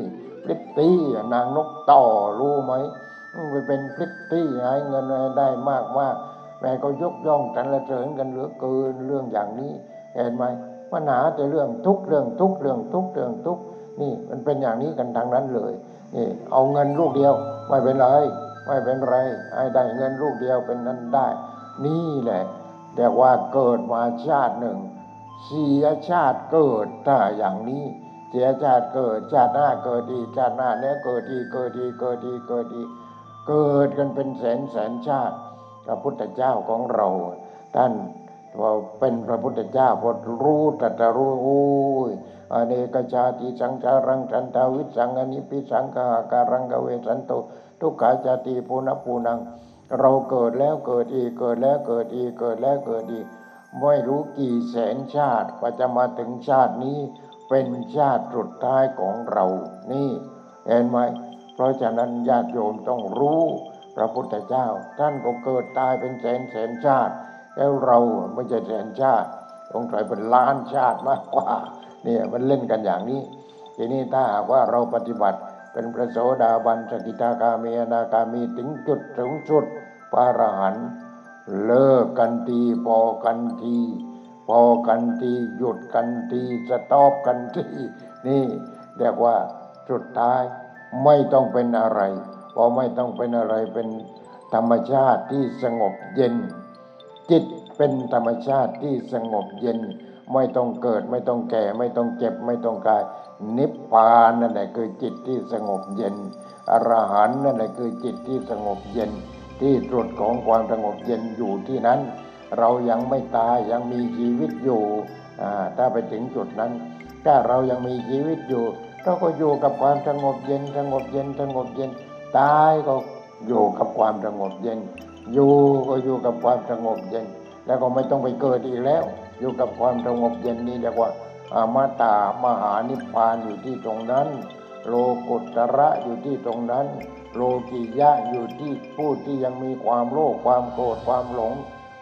พริตตี้นางนกต่อรู้ไหมมึงไปเป็นพริตตี้หาเงินได้มากมากแม่ก็ยกย่องกันละเสริญกันเหลือเกินเรื่องอย่างนี้เห็นไหมปัญหาแต่เรื่องทุกเรื่องทุกเรื่องทุกเรื่องทุกนี่มันเป็นอย่างนี้กันทางนั้นเลยนี่เอาเงินลูกเดียวไม่เป็นไรไม่เป็นไรให้ได้เงินลูกเดียวเป็นนั้นได้ นี่แหละ แต่ว่าเกิดมาชาติหนึ่ง เสียชาติเกิดถ้าอย่างนี้ เสียชาติเกิดชาติหน้าเกิดอีชาติหน้าเนี้ยเกิดอีเกิดอีเกิดอีเกิดอีเกิดกันเป็นแสนแสนชาติพระพุทธเจ้าของเรา ท่านพอเป็นพระพุทธเจ้าพอรู้ตรัสรู้โอ้ยอเนกชาติสังสารังสันทาวิสังอนิพิสังขาการังกเวสันโตทุกขาจาติปุณปูนัง เราเกิดแล้วเกิดอีกเกิดแล้วเกิดอีกเกิดแล้วเกิดอีกไม่รู้กี่แสนชาติกว่าจะมาถึงชาตินี้เป็นชาติสุดท้ายของเรา นี่เห็นไหมเพราะฉะนั้นญาติโยมต้องรู้พระพุทธเจ้า ท่านก็เกิดตายเป็นแสนแสนชาติ แล้วเราไม่ใช่แสนชาติต้องใส่เป็นล้านชาติมากกว่าเนี่ยมันเล่นกันอย่างนี้ ทีนี้ถ้าหากว่าเราปฏิบัติ เป็นพระโสดาบันสกิทาคามีอนาคามีถึงจุดสูงสุดพระอรหันเลิกกันทีพอกันทีพอกันทีหยุดกันทีสต็อปกันทีนี่เรียกว่าสุดท้ายไม่ต้องเป็นอะไรพอไม่ต้องเป็นอะไรเป็นธรรมชาติที่สงบเย็น จิตเป็นธรรมชาติที่สงบเย็น ไม่ต้องเกิดไม่ต้องแก่ ไม่ต้องเจ็บไม่ต้องกาย นิพพานนั่นแหละคือจิตที่สงบเย็นอรหันต์นั่นแหละคือจิตที่สงบเย็น ที่สุดของความสงบเย็นอยู่ที่นั้น เรายังไม่ตายยังมีชีวิตอยู่ถ้าไปถึงจุดนั้น ถ้าเรายังมีชีวิตอยู่เราก็อยู่กับความสงบเย็นสงบเย็นสงบเย็นตายก็อยู่กับความสงบเย็น อยู่ก็อยู่กับความสงบเย็น แล้วก็ไม่ต้องไปเกิดอีกแล้ว อยู่กับความสงบเย็นนี้เรียกว่า อมตามหานิพพานอยู่ที่ตรงนั้น โลกุตระอยู่ที่ตรงนั้น โลกิยะอยู่ที่ผู้ที่ยังมีความโลภความโกรธความหลง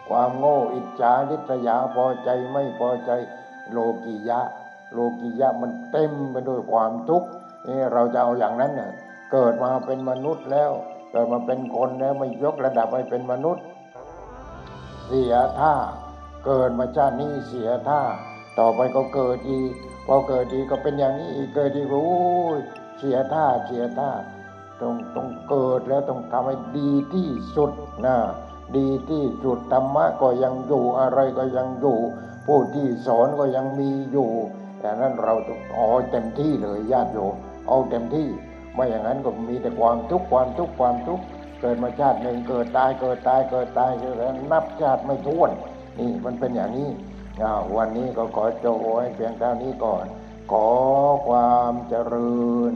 ความโง่อิจฉาริษยาพอใจไม่พอใจ โลกิยะ โลกิยะมันเต็มไปด้วยความทุกข์นี่เราจะเอาอย่างนั้นเน่ยเกิดมาเป็นมนุษย์แล้ว เกิดมาเป็นคนแล้วไม่ยกระดับไปเป็นมนุษย์ เสียท่า เกิดมาชาตินี้เสียท่า ต่อไปก็เกิดอีกพอเกิดอีกก็เป็นอย่างนี้อีกเกิดอีกโอ้ยเสียท่าเสียท่าต้องต้องเกิดแล้วต้องทำให้ดีที่สุดนะดีที่สุดธรรมะก็ยังอยู่อะไรก็ยังอยู่ ผู้ที่สอนก็ยังมีอยู่แต่นั้นเราต้องเอาเต็มที่เลยญาติโยมเอาเต็มที่ไม่อย่างนั้นก็มีแต่ความทุกข์ความทุกข์ความทุกข์เกิดมาชาติหนึ่งเกิดตายเกิดตายเกิดตายเกิดนับชาติไม่ท้วนนี่มันเป็นอย่างนี้ วันนี้ก็ขอจบไว้เพียงเท่านี้ก่อน ขอความเจริญ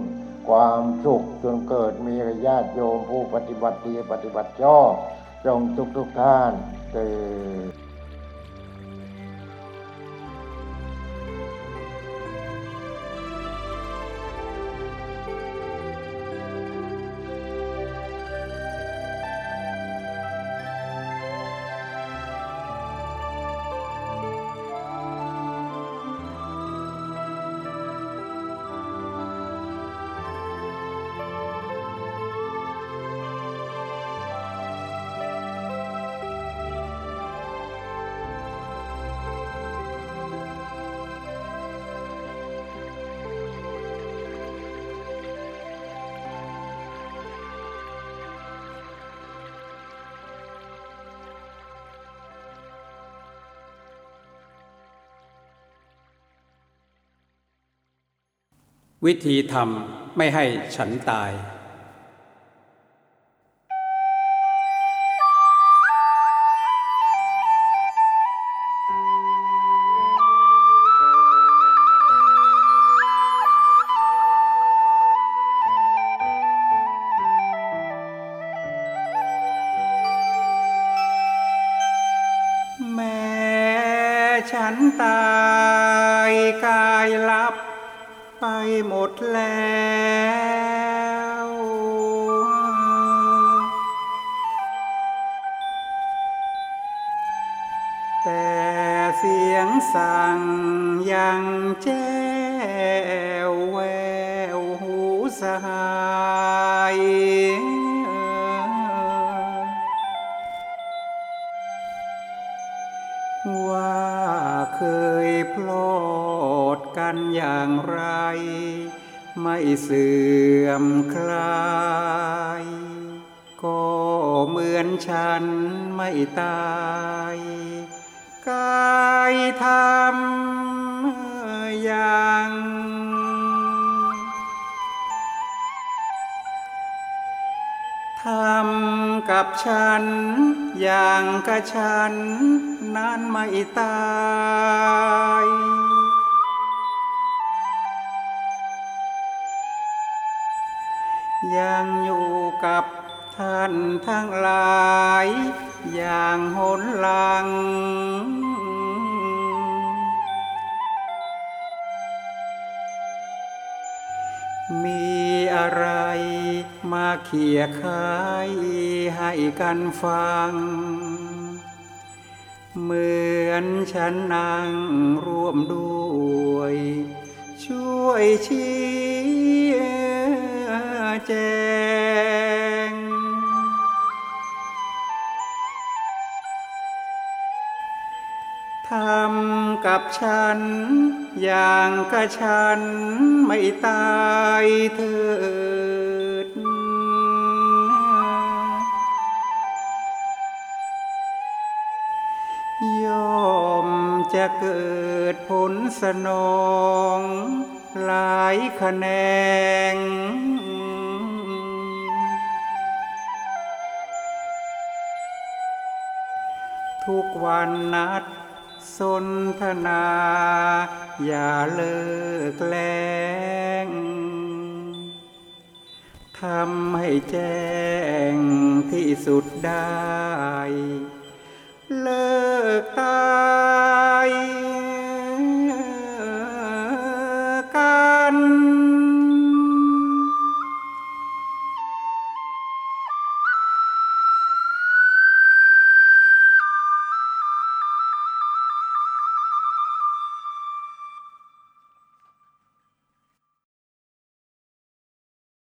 ความสุขจนเกิดมีญาติโยมผู้ปฏิบัติดีปฏิบัติชอบจงทุกทุกท่านเถิด วิธีทำไม่ให้ฉันตาย สหายว่าเคยพลอดกันอย่างไร ไม่เสื่อมคลาย ก็เหมือนฉันไม่ตาย น อย่างกระชันนั้นไม่ตายยังอยู่กับท่านทั้งหลาย อย่างหนลัง เขี่ยคายให้กันฟัง เหมือนฉันนั่งร่วมด้วย ช่วยชี้แจง ทำกับฉัน อย่างกับฉันไม่ตายเถิด จะเกิดผลสนอง หลายแขนงทุกวันนัดสนทนา อย่าเลิกแล้งทำให้แจ้งที่สุดได้ กตาย